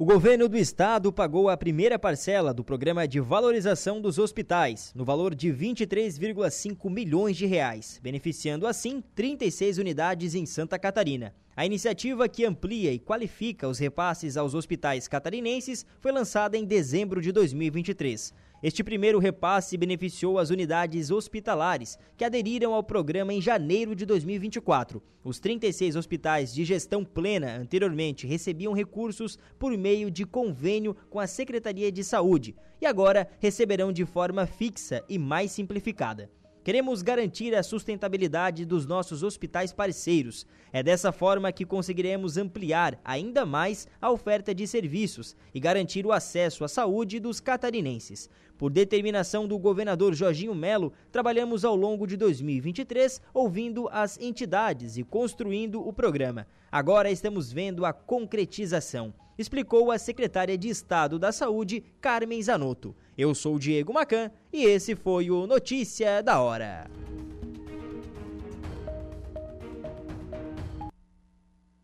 O governo do estado pagou a primeira parcela do programa de valorização dos hospitais, no valor de 23,5 milhões de reais, beneficiando assim 36 unidades em Santa Catarina. A iniciativa que amplia e qualifica os repasses aos hospitais catarinenses foi lançada em dezembro de 2023. Este primeiro repasse beneficiou as unidades hospitalares que aderiram ao programa em janeiro de 2024. Os 36 hospitais de gestão plena anteriormente recebiam recursos por meio de convênio com a Secretaria de Saúde e agora receberão de forma fixa e mais simplificada. Queremos garantir a sustentabilidade dos nossos hospitais parceiros. É dessa forma que conseguiremos ampliar ainda mais a oferta de serviços e garantir o acesso à saúde dos catarinenses. Por determinação do governador Jorginho Melo, trabalhamos ao longo de 2023 ouvindo as entidades e construindo o programa. Agora estamos vendo a concretização, explicou a secretária de Estado da Saúde, Carmen Zanotto. Eu sou o Diego Macan e esse foi o Notícia da Hora.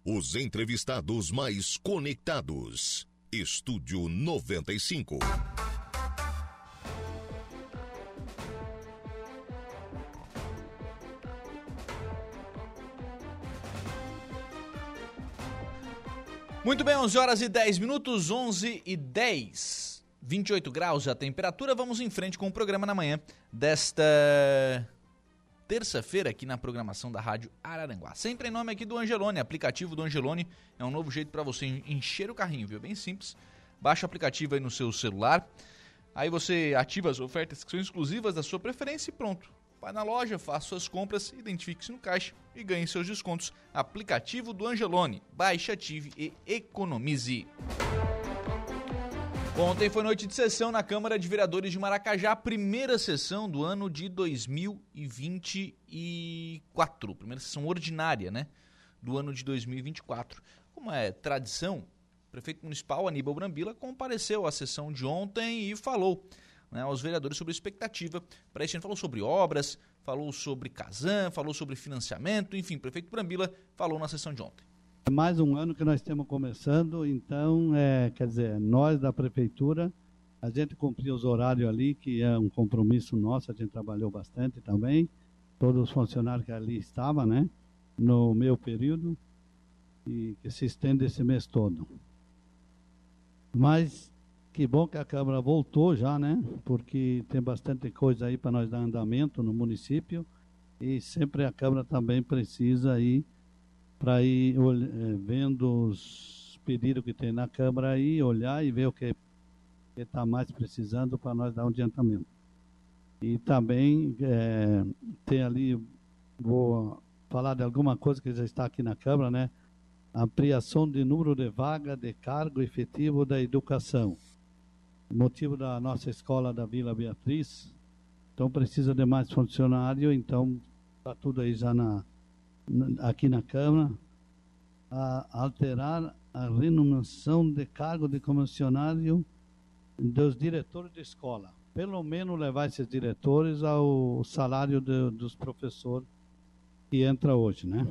Os entrevistados mais conectados. Estúdio 95. Muito bem, 11 horas e 10 minutos, 11 e 10. 28 graus a temperatura. Vamos em frente com o programa na manhã desta terça-feira aqui na programação da Rádio Araranguá. Sempre em nome aqui do Angelone, aplicativo do Angelone. É um novo jeito para você encher o carrinho, viu? Bem simples. Baixa o aplicativo aí no seu celular. Aí você ativa as ofertas que são exclusivas da sua preferência e pronto. Vai na loja, faça suas compras, identifique-se no caixa e ganhe seus descontos. Aplicativo do Angelone. Baixe, ative e economize. Ontem foi noite de sessão na Câmara de Vereadores de Maracajá, primeira sessão do ano de 2024. Primeira sessão ordinária, né? Do ano de 2024. Como é tradição, o prefeito municipal Aníbal Brambila compareceu à sessão de ontem e falou né, aos vereadores sobre a expectativa para este ano. Falou sobre obras, falou sobre Casan, falou sobre financiamento, enfim, o prefeito Brambila falou na sessão de ontem. É mais um ano que nós estamos começando, então, é, quer dizer, nós da prefeitura, a gente cumpriu os horários ali, que é um compromisso nosso, a gente trabalhou bastante também, todos os funcionários que ali estavam, né, no meu período, e que se estende esse mês todo. Mas que bom que a Câmara voltou já, né? Porque tem bastante coisa aí para nós dar andamento no município e sempre a Câmara também precisa aí para ir é, vendo os pedidos que tem na Câmara aí, olhar e ver o que está mais precisando para nós dar um adiantamento. E também é, tem ali, vou falar de alguma coisa que já está aqui na Câmara, né? Ampliação de número de vaga de cargo efetivo da educação motivo da nossa escola da Vila Beatriz. Então precisa de mais funcionário, então está tudo aí já na, aqui na Câmara. A alterar a renomeação de cargo de comissionário dos diretores de escola. Pelo menos levar esses diretores ao salário de, dos professores que entra hoje, né?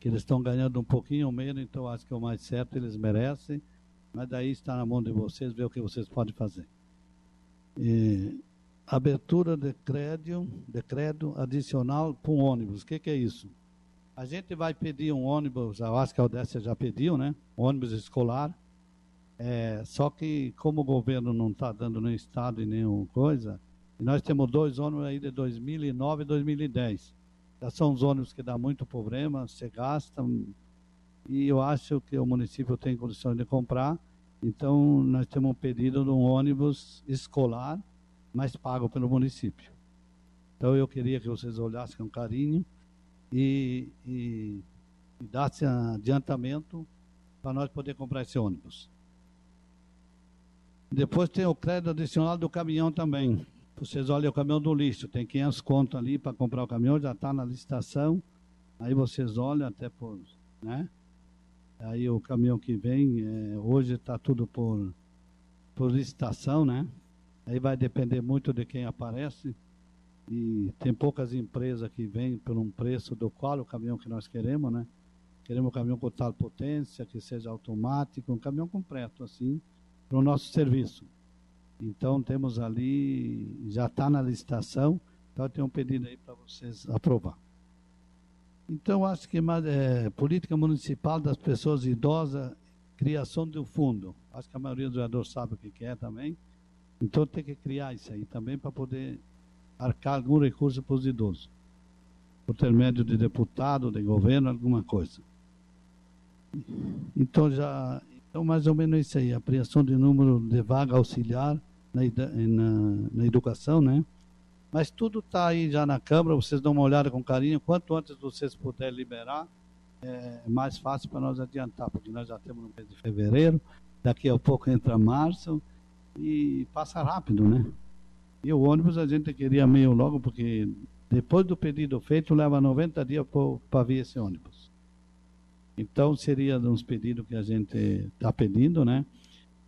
Que eles estão ganhando um pouquinho menos, então acho que é o mais certo, eles merecem. Mas daí está na mão de vocês ver o que vocês podem fazer. E, abertura de crédito, de crédito adicional para um ônibus. O que, que, é isso? A gente vai pedir um ônibus, eu acho que a Odessa já pediu, né? Um ônibus escolar. É, só que como o governo não está dando nem estado e nenhuma coisa, nós temos dois ônibus aí de 2009 e 2010. Já são os ônibus que dá muito problema, você gasta, e eu acho que o município tem condições de comprar. Então, nós temos um pedido de um ônibus escolar, mas pago pelo município. Então, eu queria que vocês olhassem com carinho e, e, e dessem adiantamento para nós poder comprar esse ônibus. Depois tem o crédito adicional do caminhão também. Vocês olham o caminhão do lixo, tem 500 conto ali para comprar o caminhão, já está na licitação. Aí vocês olham até por, né? Aí o caminhão que vem, é, hoje está tudo por, por licitação, né? Aí vai depender muito de quem aparece. E tem poucas empresas que vêm por um preço do qual o caminhão que nós queremos, né? Queremos um caminhão com tal potência, que seja automático, um caminhão completo, assim, para o nosso serviço. Então temos ali, já está na licitação, então tem um pedido aí para vocês aprovar. Então, acho que é, política municipal das pessoas idosas, criação do fundo. Acho que a maioria dos vereadores sabe o que é também. Então, tem que criar isso aí também para poder arcar algum recurso para os idosos. Por intermédio de deputado, de governo, alguma coisa. Então, já. Então, mais ou menos isso aí. Ampliação de número de vaga auxiliar na, na, na educação, né? Mas tudo está aí já na Câmara, vocês dão uma olhada com carinho. Quanto antes vocês puderem liberar, é mais fácil para nós adiantar, porque nós já temos no mês de fevereiro, daqui a pouco entra março e passa rápido, né? E o ônibus a gente queria meio logo, porque depois do pedido feito, leva 90 dias para vir esse ônibus. Então, seria uns pedidos que a gente está pedindo, né?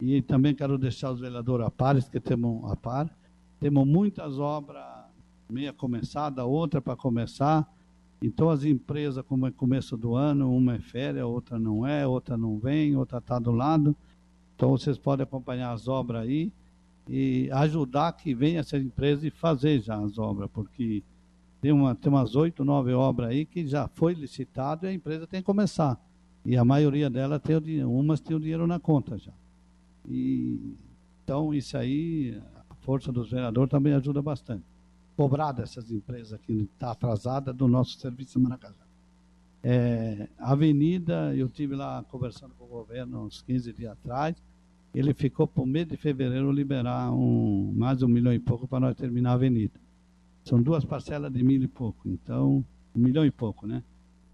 E também quero deixar os vereadores a par, que temos a par. Temos muitas obras meia começada, outra para começar. Então as empresas, como é começo do ano, uma é férias, outra não é, outra não vem, outra está do lado. Então vocês podem acompanhar as obras aí e ajudar que venha essa empresa e fazer já as obras, porque tem, uma, tem umas oito, nove obras aí que já foi licitado e a empresa tem que começar. E a maioria delas tem o dinheiro, umas tem o dinheiro na conta já. E, então isso aí, a força dos vereadores também ajuda bastante cobrar dessas empresas que está atrasada do nosso serviço Maracajá. É, avenida, eu tive lá conversando com o governo uns 15 dias atrás, ele ficou para o mês de fevereiro liberar um, mais um milhão e pouco para nós terminar a avenida. São duas parcelas de mil e pouco, então, um milhão e pouco, né?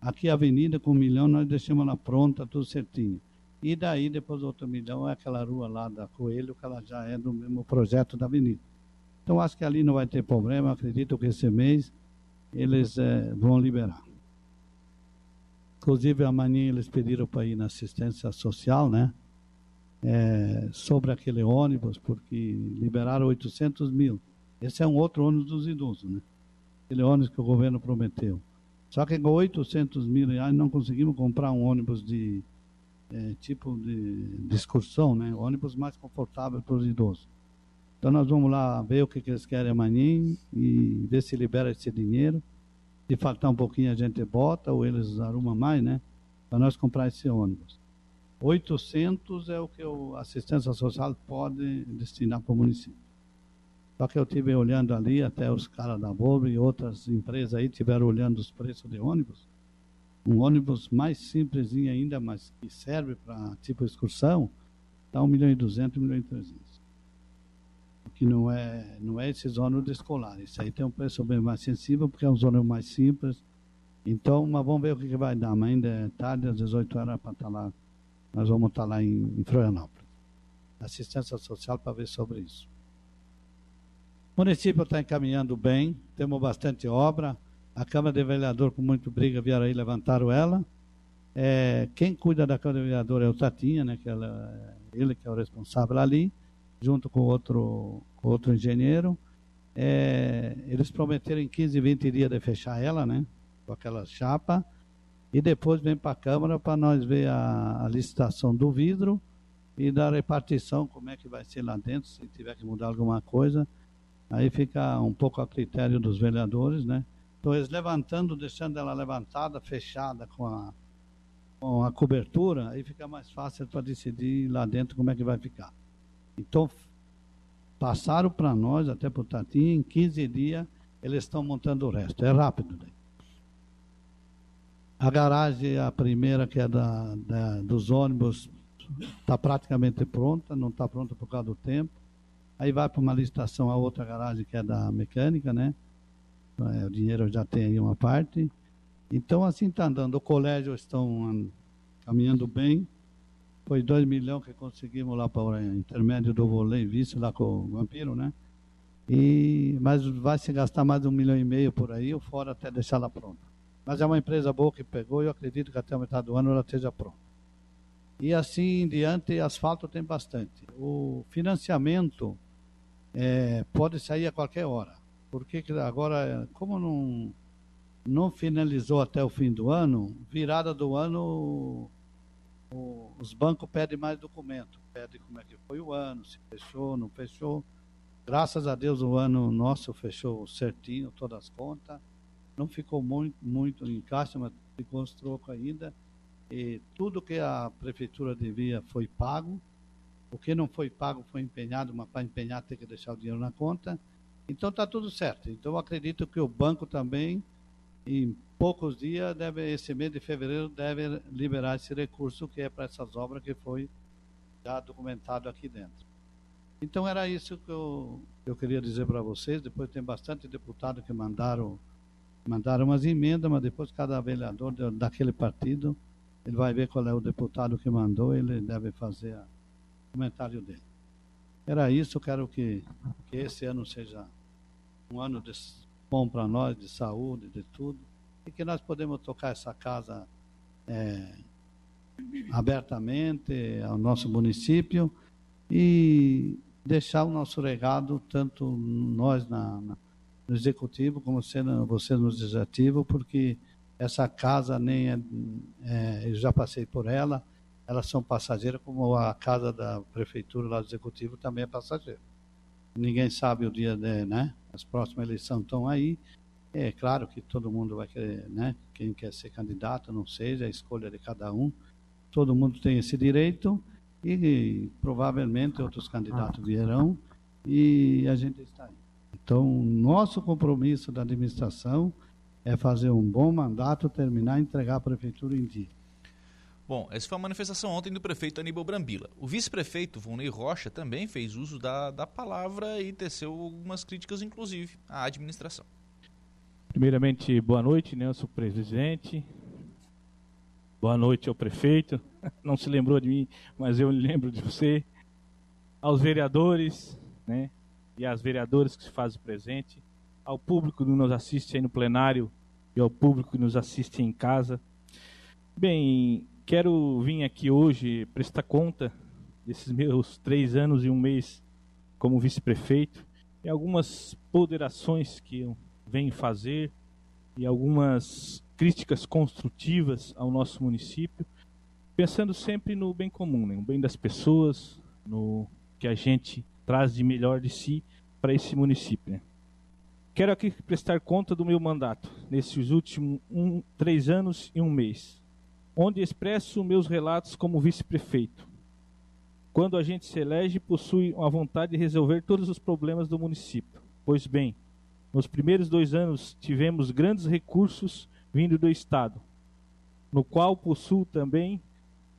Aqui a avenida com um milhão nós deixamos ela pronta, tudo certinho. E daí, depois outro milhão, é aquela rua lá da Coelho, que ela já é do mesmo projeto da avenida. Então, acho que ali não vai ter problema. Acredito que esse mês eles é, vão liberar. Inclusive, amanhã eles pediram para ir na assistência social, né? É, sobre aquele ônibus, porque liberaram 800 mil. Esse é um outro ônibus dos idosos, né? Aquele ônibus que o governo prometeu. Só que com 800 mil reais não conseguimos comprar um ônibus de é, tipo de, de excursão, né? ônibus mais confortável para os idosos. Então nós vamos lá ver o que, que eles querem amanhã e ver se libera esse dinheiro. Se faltar um pouquinho a gente bota ou eles arrumam mais, né? Para nós comprar esse ônibus. 800 é o que a assistência social pode destinar para o município. Só que eu estive olhando ali, até os caras da Volvo e outras empresas aí estiveram olhando os preços de ônibus. Um ônibus mais simplesinho ainda, mas que serve para tipo excursão, está 1 milhão e 200, 1 milhão e 300 que não é, não é esse ônibus escolar. Isso aí tem um preço bem mais sensível, porque é um ônibus mais simples. Então, mas vamos ver o que, que vai dar. Mas ainda é tarde, às 18 horas, para estar tá lá. Nós vamos estar lá em Florianópolis. assistência social para ver sobre isso. O município está encaminhando bem, temos bastante obra. A Câmara de Vereador, com muito briga, vieram aí levantaram ela. É, quem cuida da Câmara de Vereador é o Tatinha, né, que ela, ele que é o responsável ali, junto com outro, com outro engenheiro. É, eles prometeram em 15, 20 dias de fechar ela, né, com aquela chapa. E depois vem para a Câmara para nós ver a, a licitação do vidro e da repartição, como é que vai ser lá dentro, se tiver que mudar alguma coisa. Aí fica um pouco a critério dos vereadores, né? Então, eles levantando, deixando ela levantada, fechada com a, com a cobertura, aí fica mais fácil para decidir lá dentro como é que vai ficar. Então, passaram para nós, até para o Tatinho, em 15 dias, eles estão montando o resto. É rápido daí. A garagem, a primeira, que é da, da dos ônibus, está praticamente pronta, não está pronta por causa do tempo. Aí vai para uma licitação a outra garagem, que é da mecânica, né? É, o dinheiro já tem aí uma parte. Então, assim está andando. O colégio estão caminhando bem. Foi 2 milhões que conseguimos lá para o intermédio do vôlei vice lá com o Vampiro, né? E, mas vai se gastar mais um milhão e meio por aí, ou fora até deixar ela pronta. Mas é uma empresa boa que pegou e eu acredito que até a metade do ano ela esteja pronta. E assim em diante, asfalto tem bastante. O financiamento é, pode sair a qualquer hora. Porque agora, como não, não finalizou até o fim do ano, virada do ano, o, os bancos pedem mais documento. Pedem como é que foi o ano, se fechou, não fechou. Graças a Deus o ano nosso fechou certinho, todas as contas. Não ficou muito, muito em caixa, mas ficou os trocos ainda. E tudo que a prefeitura devia foi pago. O que não foi pago foi empenhado, mas para empenhar tem que deixar o dinheiro na conta. Então está tudo certo. Então acredito que o banco também, em poucos dias, deve, esse mês de fevereiro, deve liberar esse recurso que é para essas obras que foi já documentado aqui dentro. Então era isso que eu, eu queria dizer para vocês. Depois tem bastante deputado que mandaram mandaram umas emendas, mas depois cada vereador daquele partido ele vai ver qual é o deputado que mandou, ele deve fazer o comentário dele. Era isso, quero que, que esse ano seja um ano de, bom para nós, de saúde, de tudo, e que nós podemos tocar essa casa é, abertamente ao nosso município e deixar o nosso legado, tanto nós na, na, no executivo como você, você no legislativo, porque essa casa nem é, é, eu já passei por ela, elas são passageiras, como a casa da prefeitura lá do executivo também é passageira. Ninguém sabe o dia, de, né? As próximas eleições estão aí. É claro que todo mundo vai querer, né? Quem quer ser candidato, não seja, a escolha de cada um. Todo mundo tem esse direito e, e provavelmente outros candidatos virão e a gente está aí. Então, nosso compromisso da administração é fazer um bom mandato, terminar e entregar a prefeitura em dia. Bom, essa foi a manifestação ontem do prefeito Aníbal Brambila. O vice-prefeito Volney Rocha também fez uso da, da palavra e teceu algumas críticas, inclusive, à administração. Primeiramente, boa noite, Nelson presidente. Boa noite ao prefeito. <laughs> Não se lembrou de mim, mas eu lembro de você. Aos vereadores, né? E às vereadoras que se fazem presente ao público que nos assiste aí no plenário e ao público que nos assiste em casa. Bem, quero vir aqui hoje prestar conta desses meus três anos e um mês como vice-prefeito e algumas ponderações que eu venho fazer e algumas críticas construtivas ao nosso município, pensando sempre no bem comum, né? no bem das pessoas, no que a gente traz de melhor de si para esse município. Quero aqui prestar conta do meu mandato, nesses últimos um, três anos e um mês, onde expresso meus relatos como vice-prefeito. Quando a gente se elege, possui a vontade de resolver todos os problemas do município. Pois bem, nos primeiros dois anos tivemos grandes recursos vindo do Estado, no qual possuo também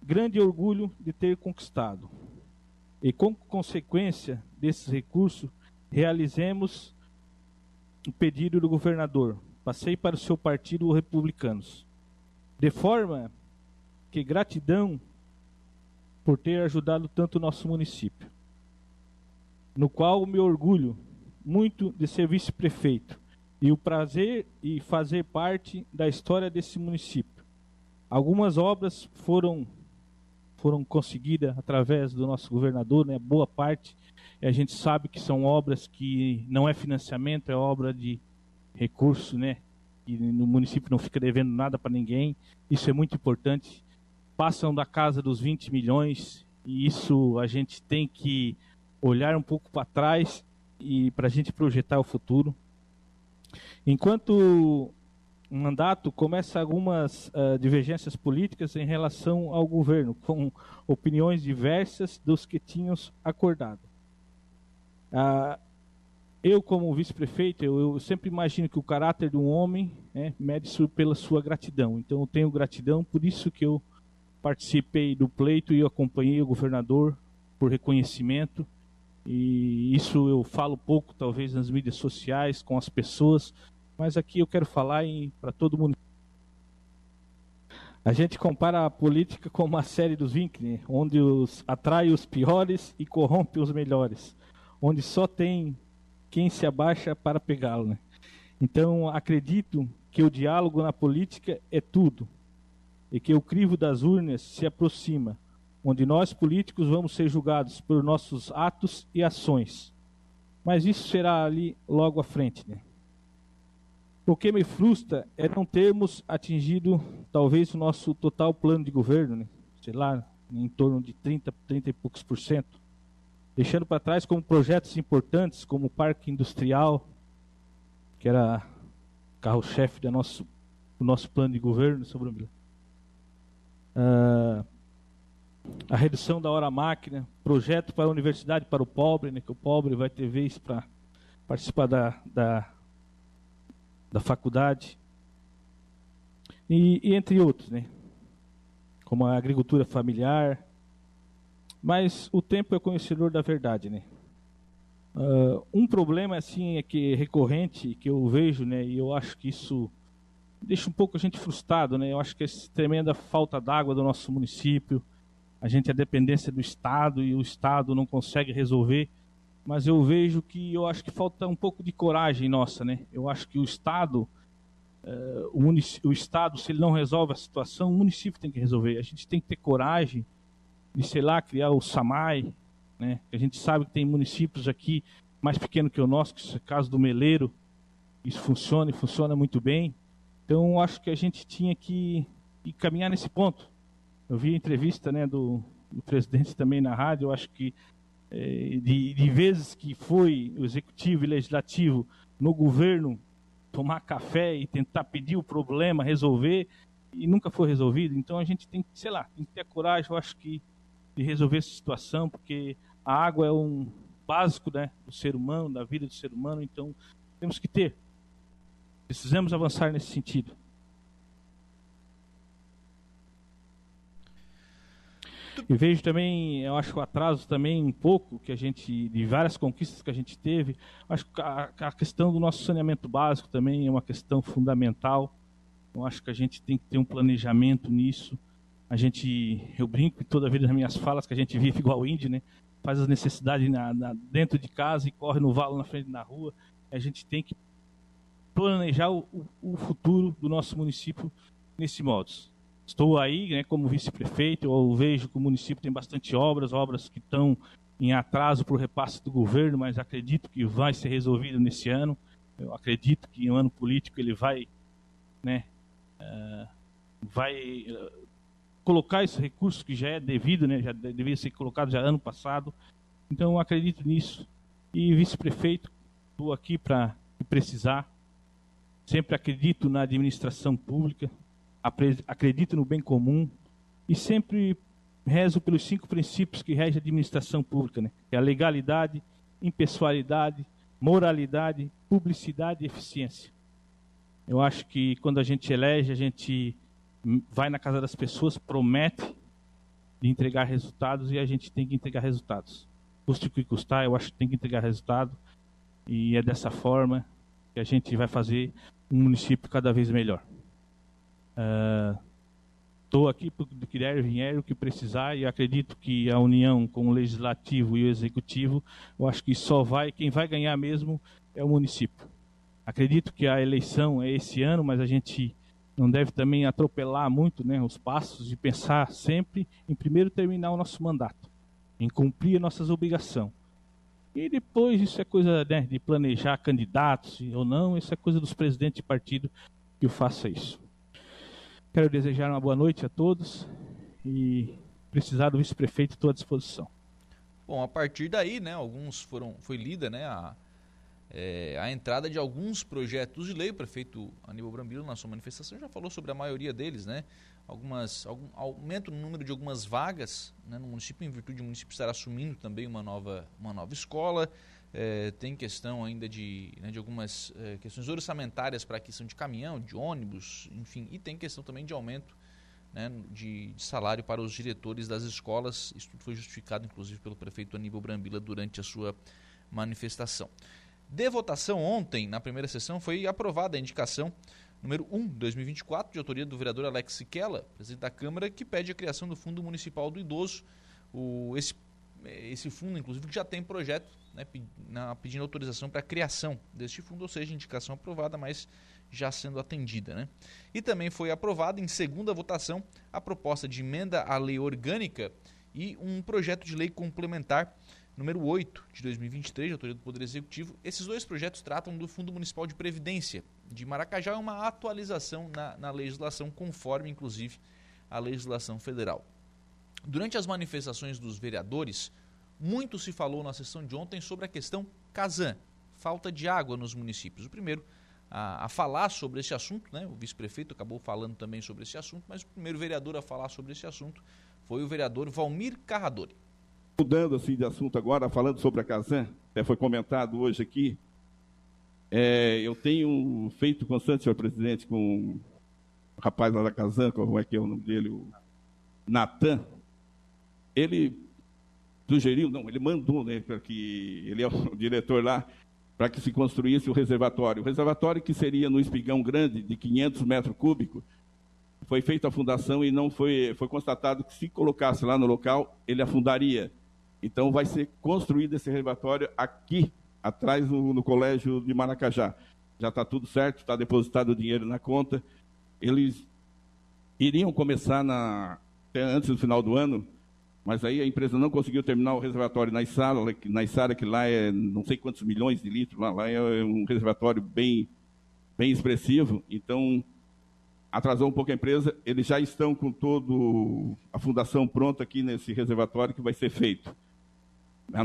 grande orgulho de ter conquistado. E com consequência desses recursos, realizemos o pedido do governador. Passei para o seu partido, os republicanos. De forma que gratidão por ter ajudado tanto o nosso município. no qual me orgulho muito de ser vice-prefeito e o prazer e fazer parte da história desse município. Algumas obras foram foram conseguidas através do nosso governador, né? Boa parte. A gente sabe que são obras que não é financiamento, é obra de recurso, né? E no município não fica devendo nada para ninguém. Isso é muito importante. Passam da casa dos 20 milhões e isso a gente tem que olhar um pouco para trás e para a gente projetar o futuro. Enquanto mandato começa algumas uh, divergências políticas em relação ao governo, com opiniões diversas dos que tínhamos acordado. Uh, eu, como vice-prefeito, eu, eu, sempre imagino que o caráter de um homem né, mede pela sua gratidão. Então, eu tenho gratidão, por isso que eu participei do pleito e acompanhei o governador por reconhecimento. E isso eu falo pouco, talvez, nas mídias sociais, com as pessoas, mas aqui eu quero falar para todo mundo. A gente compara a política com uma série dos Winkler, onde os, atrai os piores e corrompe os melhores, onde só tem quem se abaixa para pegá-lo. Né? Então, acredito que o diálogo na política é tudo, e que o crivo das urnas se aproxima, onde nós políticos vamos ser julgados por nossos atos e ações. Mas isso será ali logo à frente. Né? O que me frustra é não termos atingido talvez o nosso total plano de governo, né? sei lá, em torno de 30, 30 e poucos por cento, deixando para trás como projetos importantes como o Parque Industrial, que era carro-chefe do nosso, do nosso plano de governo sobre o Uh, a redução da hora máquina, projeto para a universidade para o pobre, né, que o pobre vai ter vez para participar da, da, da faculdade, e, e, entre outros, né, como a agricultura familiar. Mas o tempo é conhecedor da verdade, né? Uh, um problema assim é que recorrente que eu vejo, né, e eu acho que isso deixa um pouco a gente frustrado, né? Eu acho que essa tremenda falta d'água do nosso município, a gente é dependência do Estado e o Estado não consegue resolver, mas eu vejo que eu acho que falta um pouco de coragem nossa, né? Eu acho que o Estado, uh, o, o Estado, se ele não resolve a situação, o município tem que resolver. A gente tem que ter coragem de, sei lá, criar o SAMAI, né? A gente sabe que tem municípios aqui mais pequenos que o nosso, que é o caso do Meleiro, isso funciona e funciona muito bem. Então, acho que a gente tinha que, caminhar nesse ponto. Eu vi a entrevista né, do, do presidente também na rádio, eu acho que de, de vezes que foi o executivo e legislativo no governo tomar café e tentar pedir o problema, resolver, e nunca foi resolvido. Então a gente tem que, sei lá, tem que ter coragem, eu acho que, de resolver essa situação, porque a água é um básico né, do ser humano, da vida do ser humano, então temos que ter. Precisamos avançar nesse sentido. E vejo também, eu acho que o atraso também um pouco que a gente de várias conquistas que a gente teve, acho que a, a, questão do nosso saneamento básico também é uma questão fundamental. Eu acho que a gente tem que ter um planejamento nisso. A gente, eu brinco toda vez nas minhas falas que a gente vive igual índio, né? Faz as necessidades na, na, dentro de casa e corre no valo na frente da rua. A gente tem que planejar o, o futuro do nosso município nesse modo. Estou aí, né, como vice-prefeito, eu vejo que o município tem bastante obras, obras que estão em atraso por repasse do governo, mas acredito que vai ser resolvido nesse ano. Eu acredito que no ano político ele vai, né, uh, vai uh, colocar esse recurso que já é devido, né, já devia ser colocado já ano passado. Então eu acredito nisso. E vice-prefeito, estou aqui para precisar. Sempre acredito na administração pública, acredito no bem comum e sempre rezo pelos cinco princípios que regem a administração pública, né? Que é a legalidade, impessoalidade, moralidade, publicidade e eficiência. Eu acho que quando a gente elege, a gente vai na casa das pessoas, promete de entregar resultados e a gente tem que entregar resultados. Custe o que custar, eu acho que tem que entregar resultado e é dessa forma que a gente vai fazer um município cada vez melhor. Uh, Estou aqui para o que der vier, o que precisar, e acredito que a união com o legislativo e o executivo, eu acho que só vai, quem vai ganhar mesmo é o município. Acredito que a eleição é esse ano, mas a gente não deve também atropelar muito né, os passos e pensar sempre em primeiro terminar o nosso mandato, em cumprir nossas obrigações. E depois isso é coisa né, de planejar candidatos ou não, isso é coisa dos presidentes de partido que faça isso. Quero desejar uma boa noite a todos e precisar do vice-prefeito estou à disposição. Bom, a partir daí, né, alguns foram foi lida, né, a, é, a entrada de alguns projetos de lei. O prefeito Aníbal Brambilo, na sua manifestação, já falou sobre a maioria deles, né? Algumas, algum, aumento no número de algumas vagas né, no município, em virtude do município estar assumindo também uma nova, uma nova escola. É, tem questão ainda de, né, de algumas é, questões orçamentárias para aquisição de caminhão, de ônibus, enfim, e tem questão também de aumento né, de, de, salário para os diretores das escolas. Isso tudo foi justificado, inclusive, pelo prefeito Aníbal Brambila durante a sua manifestação. De votação ontem, na primeira sessão, foi aprovada a indicação número 1 de 2024, de autoria do vereador Alex Siquela, presidente da Câmara, que pede a criação do Fundo Municipal do Idoso. O, esse, esse fundo, inclusive, já tem projeto né, pedindo autorização para a criação deste fundo, ou seja, indicação aprovada, mas já sendo atendida. Né? E também foi aprovada em segunda votação a proposta de emenda à lei orgânica e um projeto de lei complementar número 8 de 2023, de autoria do Poder Executivo. Esses dois projetos tratam do Fundo Municipal de Previdência de Maracajá, é uma atualização na, na legislação, conforme, inclusive, a legislação federal. Durante as manifestações dos vereadores, muito se falou na sessão de ontem sobre a questão Casan, falta de água nos municípios. O primeiro a, a falar sobre esse assunto, né, o vice-prefeito acabou falando também sobre esse assunto, mas o primeiro vereador a falar sobre esse assunto foi o vereador Valmir Carradori. Mudando assim de assunto agora, falando sobre a Casan, até foi comentado hoje aqui, é, eu tenho feito constante, senhor presidente, com o rapaz lá da Casan, como é que é o nome dele, o Natan, ele sugeriu, não, ele mandou, né, para que ele é o <laughs> diretor lá, para que se construísse o reservatório. O reservatório que seria no espigão grande de 500 metros cúbicos, foi feita a fundação e não foi, foi constatado que se colocasse lá no local, ele afundaria. Então vai ser construído esse reservatório aqui, atrás no, no colégio de Maracajá. Já está tudo certo, está depositado o dinheiro na conta. Eles iriam começar na, até antes do final do ano, mas aí a empresa não conseguiu terminar o reservatório na Isara, na Isara que lá é não sei quantos milhões de litros, lá, lá é um reservatório bem, bem expressivo, então atrasou um pouco a empresa, eles já estão com toda a fundação pronta aqui nesse reservatório que vai ser feito.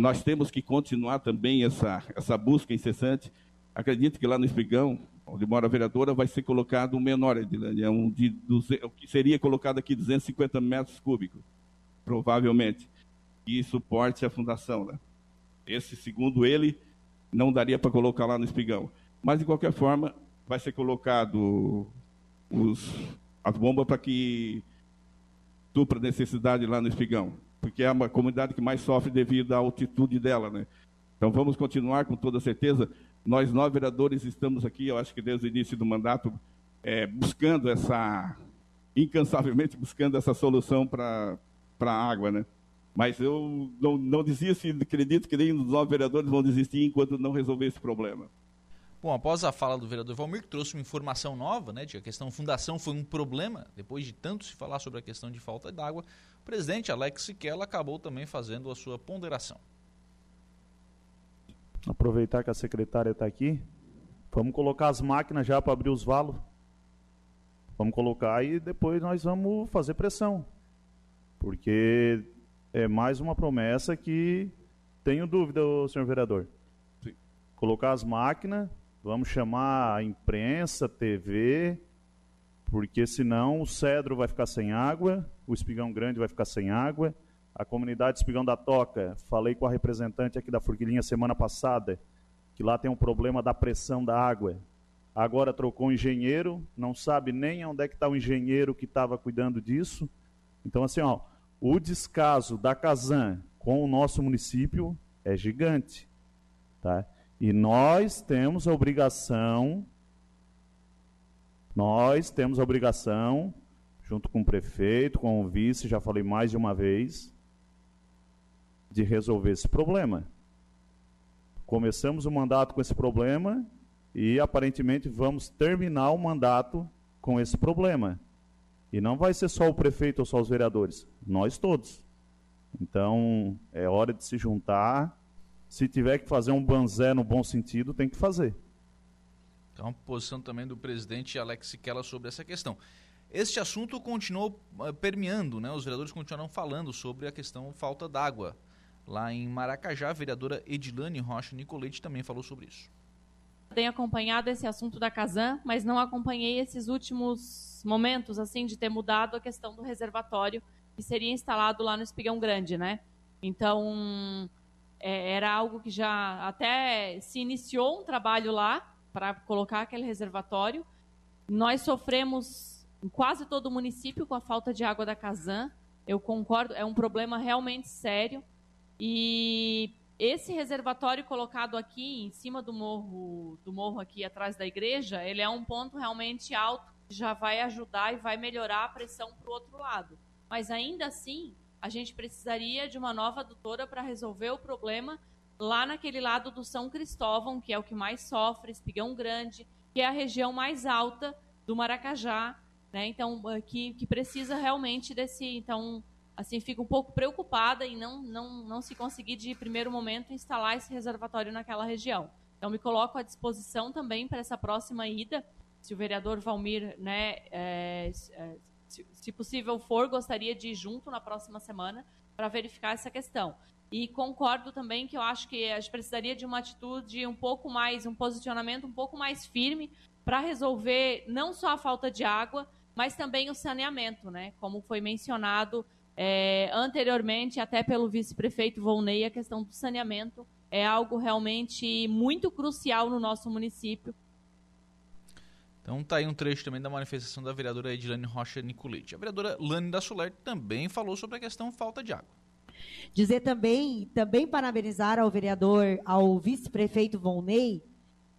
Nós temos que continuar também essa, essa busca incessante. Acredito que lá no Espigão, onde mora a vereadora, vai ser colocado um menor, é um de, o que seria colocado aqui 250 metros cúbicos provavelmente, que suporte a fundação. Né? Esse, segundo ele, não daria para colocar lá no espigão. Mas, de qualquer forma, vai ser colocado os, as bombas para que supra necessidade lá no espigão, porque é uma comunidade que mais sofre devido à altitude dela. Né? Então, vamos continuar com toda certeza. Nós, nove vereadores, estamos aqui, eu acho que desde o início do mandato, é, buscando essa, incansavelmente buscando essa solução para para a água, né? Mas eu não, não desisto e acredito que nem os nove vereadores vão desistir enquanto não resolver esse problema. Bom, após a fala do vereador Valmir, que trouxe uma informação nova, né, de que a questão fundação foi um problema, depois de tanto se falar sobre a questão de falta de água, o presidente Alex Siquela acabou também fazendo a sua ponderação. Aproveitar que a secretária está aqui, vamos colocar as máquinas já para abrir os valos. Vamos colocar e depois nós vamos fazer pressão. Porque é mais uma promessa que tenho dúvida, senhor vereador. Sim. Colocar as máquinas, vamos chamar a imprensa, TV, porque senão o Cedro vai ficar sem água, o Espigão Grande vai ficar sem água, a comunidade Espigão da Toca, falei com a representante aqui da Forquilinha semana passada, que lá tem um problema da pressão da água. Agora trocou um engenheiro, não sabe nem onde é que está o engenheiro que estava cuidando disso. Então, assim, ó, o descaso da Casan com o nosso município é gigante. Tá? E nós temos a obrigação, nós temos a obrigação, junto com o prefeito, com o vice, já falei mais de uma vez, de resolver esse problema. Começamos o mandato com esse problema e aparentemente vamos terminar o mandato com esse problema. E não vai ser só o prefeito ou só os vereadores, nós todos. Então, é hora de se juntar. Se tiver que fazer um banzé no bom sentido, tem que fazer. Então, posição também do presidente Alex Siquela sobre essa questão. Este assunto continuou uh, permeando, né? Os vereadores continuaram falando sobre a questão falta d'água. Lá em Maracajá, a vereadora Edilane Rocha Nicolete também falou sobre isso. Tenho acompanhado esse assunto da Casan, mas não acompanhei esses últimos momentos, assim, de ter mudado a questão do reservatório que seria instalado lá no Espigão Grande, né? Então, é, era algo que já até se iniciou um trabalho lá para colocar aquele reservatório. Nós sofremos em quase todo o município com a falta de água da Casan. Eu concordo, é um problema realmente sério. E esse reservatório colocado aqui em cima do morro, do morro aqui atrás da igreja, ele é um ponto realmente alto que já vai ajudar e vai melhorar a pressão para o outro lado. Mas ainda assim, a gente precisaria de uma nova adutora para resolver o problema lá naquele lado do São Cristóvão, que é o que mais sofre, Espigão Grande, que é a região mais alta do Maracajá, né? Então, que, que precisa realmente desse, então, assim, fico um pouco preocupada em não, não, não se conseguir de primeiro momento instalar esse reservatório naquela região. Então, me coloco à disposição também para essa próxima ida, se o vereador Valmir, né, é, é, se, se possível for, gostaria de ir junto na próxima semana para verificar essa questão. E concordo também que eu acho que a gente precisaria de uma atitude um pouco mais, um posicionamento um pouco mais firme para resolver não só a falta de água, mas também o saneamento, né? Como foi mencionado é, anteriormente, até pelo vice-prefeito Volney, a questão do saneamento é algo realmente muito crucial no nosso município. Então tá aí um trecho também da manifestação da vereadora Edilane Rocha Nicolete. A vereadora Lani da Soler também falou sobre a questão falta de água. Dizer também, também parabenizar ao vereador, ao vice-prefeito Volney,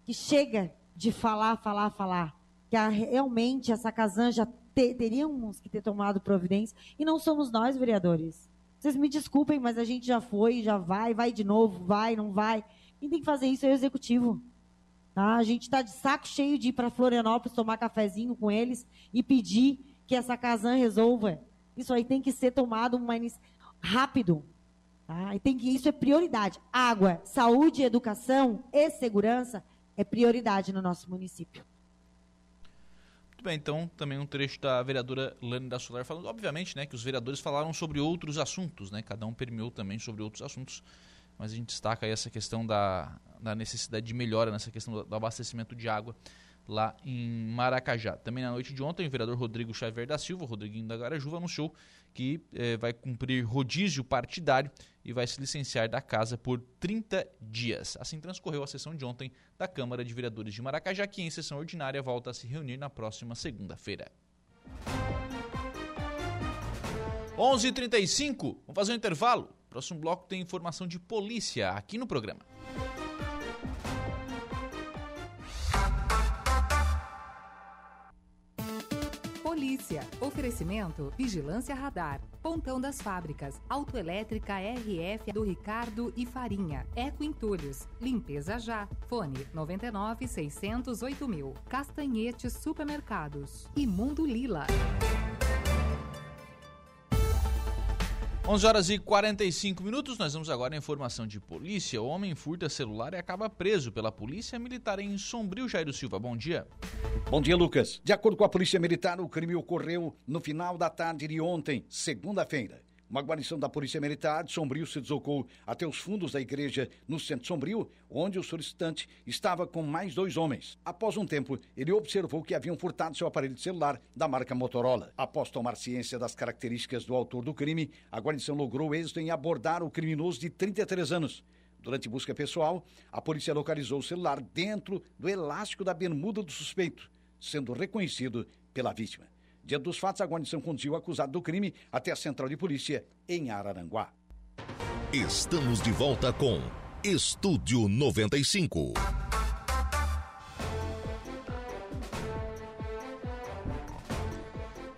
que chega de falar, falar, falar, que a, realmente essa Casan já te, teríamos que ter tomado providência, e não somos nós, vereadores. Vocês me desculpem, mas a gente já foi, já vai, vai de novo, vai, não vai. Quem tem que fazer isso é o executivo. Tá? A gente está de saco cheio de ir para Florianópolis tomar cafezinho com eles e pedir que essa Casan resolva. Isso aí tem que ser tomado uma rápido. Tá? E tem que, isso é prioridade. Água, saúde, educação e segurança é prioridade no nosso município. Muito bem, então também um trecho da vereadora Lani da Solar falando, obviamente, né, que os vereadores falaram sobre outros assuntos, né, cada um permeou também sobre outros assuntos, mas a gente destaca aí essa questão da, da necessidade de melhora nessa questão do, do abastecimento de água lá em Maracajá. Também na noite de ontem, o vereador Rodrigo Xavier da Silva, Rodriguinho da Garajuva, anunciou que eh, vai cumprir rodízio partidário e vai se licenciar da casa por 30 dias. Assim transcorreu a sessão de ontem da Câmara de Vereadores de Maracajá, que em sessão ordinária volta a se reunir na próxima segunda-feira. 11:35. Vamos fazer um intervalo. Próximo bloco tem informação de polícia aqui no programa. Polícia. Oferecimento Vigilância Radar. Pontão das Fábricas. Autoelétrica RF do Ricardo e Farinha. Eco Entulhos. Limpeza Já. Fone 99 608 mil. Castanhetes Supermercados. E Mundo Lila. 11 horas e 45 minutos, nós vamos agora à informação de polícia. O homem furta celular e acaba preso pela polícia militar em Sombrio. Jairo Silva, bom dia. Bom dia, Lucas. De acordo com a polícia militar, o crime ocorreu no final da tarde de ontem, segunda-feira. Uma guarnição da Polícia Militar de Sombrio se deslocou até os fundos da igreja no centro Sombrio, onde o solicitante estava com mais dois homens. Após um tempo, ele observou que haviam furtado seu aparelho de celular da marca Motorola. Após tomar ciência das características do autor do crime, a guarnição logrou êxito em abordar o criminoso de 33 anos. Durante busca pessoal, a polícia localizou o celular dentro do elástico da bermuda do suspeito, sendo reconhecido pela vítima. Diante dos fatos, a guarnição conduziu o acusado do crime até a central de polícia em Araranguá. Estamos de volta com Estúdio 95.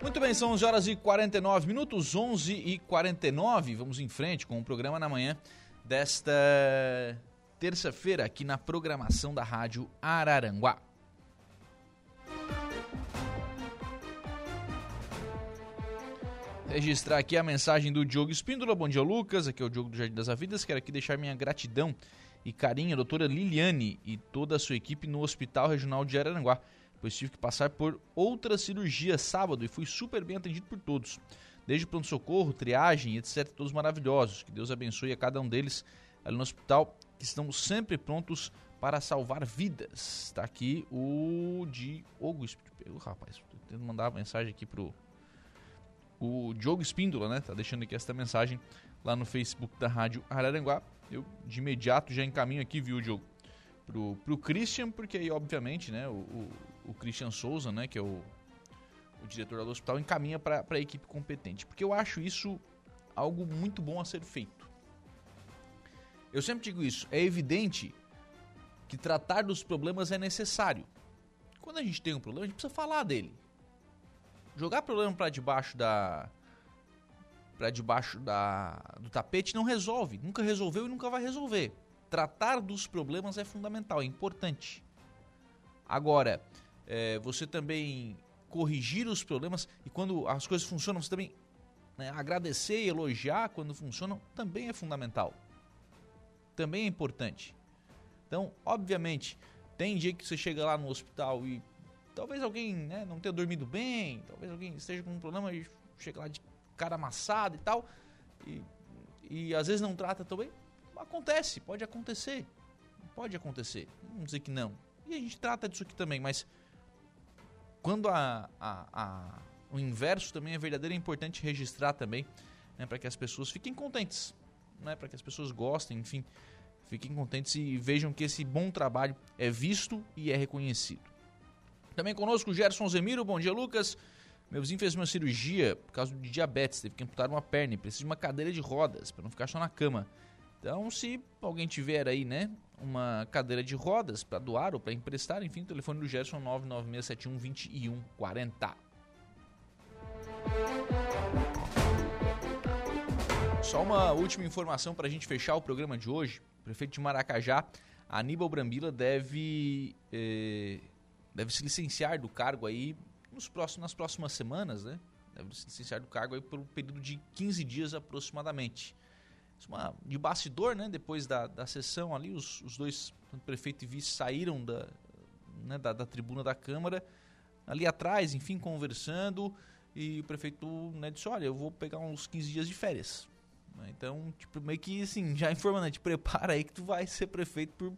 Muito Muito bem, são 11 horas e 49 minutos, 11 e 49. Vamos em frente com o programa na manhã desta terça-feira aqui na programação da Rádio Araranguá. Registrar aqui a mensagem do Diogo Espíndola. Bom dia, Lucas. Aqui é o Diogo do Jardim das Avidas. Quero aqui deixar minha gratidão e carinho à doutora Liliane e toda a sua equipe no Hospital Regional de Araranguá pois tive que passar por outra cirurgia sábado e fui super bem atendido por todos. Desde pronto-socorro, triagem, etc. Todos maravilhosos. Que Deus abençoe a cada um deles ali no hospital, que estão sempre prontos para salvar vidas. Está aqui o Diogo Espíndola. Rapaz, tô tentando mandar uma mensagem aqui pro o Diogo Espíndola, né? Tá deixando aqui esta mensagem lá no Facebook da Rádio Araranguá. Eu de imediato já encaminho aqui, viu, Diogo? Pro, pro Christian, porque aí, obviamente, né, o, o, o Christian Souza, né, que é o, o diretor do hospital, encaminha para a equipe competente. Porque eu acho isso algo muito bom a ser feito. Eu sempre digo isso, é evidente que tratar dos problemas é necessário. Quando a gente tem um problema, a gente precisa falar dele. Jogar problema para debaixo da para debaixo da do tapete não resolve, nunca resolveu e nunca vai resolver. Tratar dos problemas é fundamental, é importante. Agora, é, você também corrigir os problemas e quando as coisas funcionam, você também né, agradecer e elogiar quando funcionam também é fundamental. Também é importante. Então, obviamente, tem dia que você chega lá no hospital e talvez alguém né, não tenha dormido bem, talvez alguém esteja com um problema e chega lá de cara amassado e tal, e, e às vezes não trata tão bem. Acontece, pode acontecer. Pode acontecer. Não dizer que não. E a gente trata disso aqui também, mas quando a, a, a, o inverso também é verdadeiro, é importante registrar também, né, para que as pessoas fiquem contentes, né, para que as pessoas gostem, enfim, fiquem contentes e vejam que esse bom trabalho é visto e é reconhecido. Também conosco Gerson Zemiro, bom dia Lucas. Meu vizinho fez uma cirurgia por causa de diabetes, teve que amputar uma perna e precisa de uma cadeira de rodas para não ficar só na cama. Então, se alguém tiver aí, né, uma cadeira de rodas para doar ou para emprestar, enfim, o telefone do Gerson 996712140. Só uma última informação para a gente fechar o programa de hoje. O prefeito de Maracajá, Aníbal Brambila, deve, eh, deve se licenciar do cargo aí nos próximos, nas próximas semanas, né? Deve se licenciar do cargo aí por um período de 15 dias aproximadamente uma, de bastidor, né? Depois da, da sessão ali, os, os dois, prefeito e vice, saíram da, né, da, da, tribuna da Câmara, ali atrás, enfim, conversando, e o prefeito né, disse, olha, eu vou pegar uns 15 dias de férias. Então, tipo, meio que assim, já informando, né, te prepara aí que tu vai ser prefeito por,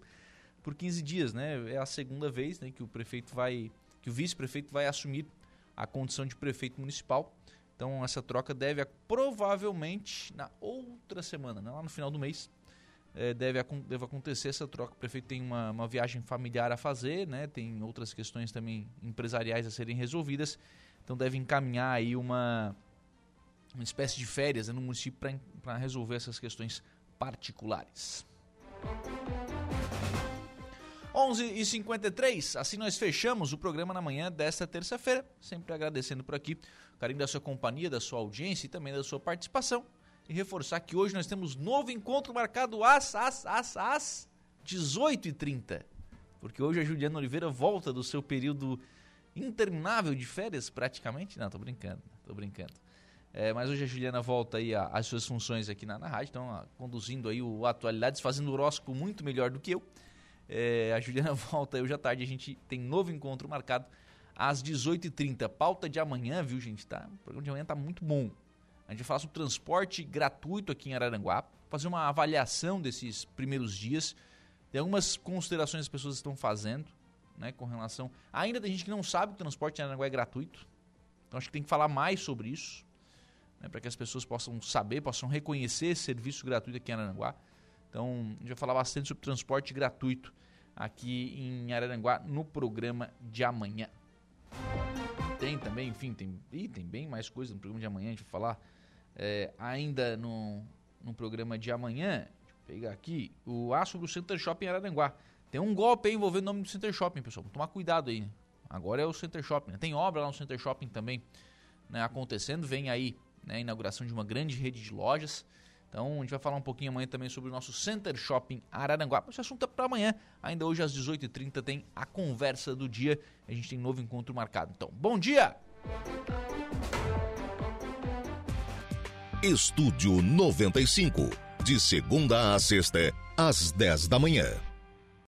por 15 dias, né? É a segunda vez né, que o prefeito vai, que o vice-prefeito vai assumir a condição de prefeito municipal. Então essa troca deve provavelmente na outra semana, né, lá no final do mês, é, deve, deve acontecer essa troca. O prefeito tem uma, uma viagem familiar a fazer, né, tem outras questões também empresariais a serem resolvidas, então deve encaminhar aí uma, uma espécie de férias né, no município para resolver essas questões particulares. 11h53, assim nós fechamos o programa na manhã desta terça-feira. Sempre agradecendo por aqui o carinho da sua companhia, da sua audiência e também da sua participação. E reforçar que hoje nós temos novo encontro marcado às, às, às, às 18h30. Porque hoje a Juliana Oliveira volta do seu período interminável de férias, praticamente. Não, tô brincando, tô brincando. É, mas hoje a Juliana volta aí às suas funções aqui na, na rádio, então conduzindo aí o Atualidades, fazendo o horóscopo muito melhor do que eu. É, a Juliana <laughs> volta hoje à tarde. A gente tem novo encontro marcado às 18h30. Pauta de amanhã, viu, gente? Tá? O programa de amanhã tá muito bom. A gente vai falar sobre transporte gratuito aqui em Araranguá, fazer uma avaliação desses primeiros dias. Tem algumas considerações que as pessoas estão fazendo, né, com relação. Ainda tem gente que não sabe que o transporte em Araranguá é gratuito. Então acho que tem que falar mais sobre isso, né, para que as pessoas possam saber, possam reconhecer esse serviço gratuito aqui em Araranguá. Então, a gente vai falar bastante sobre transporte gratuito aqui em Araranguá no programa de amanhã. Tem também, enfim, tem, ih, tem bem mais coisa no programa de amanhã. A gente vai falar é, ainda no, no programa de amanhã. Deixa eu pegar aqui o aço do Center Shopping Araranguá. Tem um golpe aí envolvendo o nome do Center Shopping, pessoal. Tomar cuidado aí. Agora é o Center Shopping. Né? Tem obra lá no Center Shopping também. né, acontecendo. Vem aí né, a inauguração de uma grande rede de lojas. Então a gente vai falar um pouquinho amanhã também sobre o nosso Center Shopping Araranguá. Esse assunto é para amanhã. Ainda hoje às 18h30 tem a conversa do dia. A gente tem novo encontro marcado. Então, bom dia! Estúdio 95. De segunda a sexta, às 10 da manhã.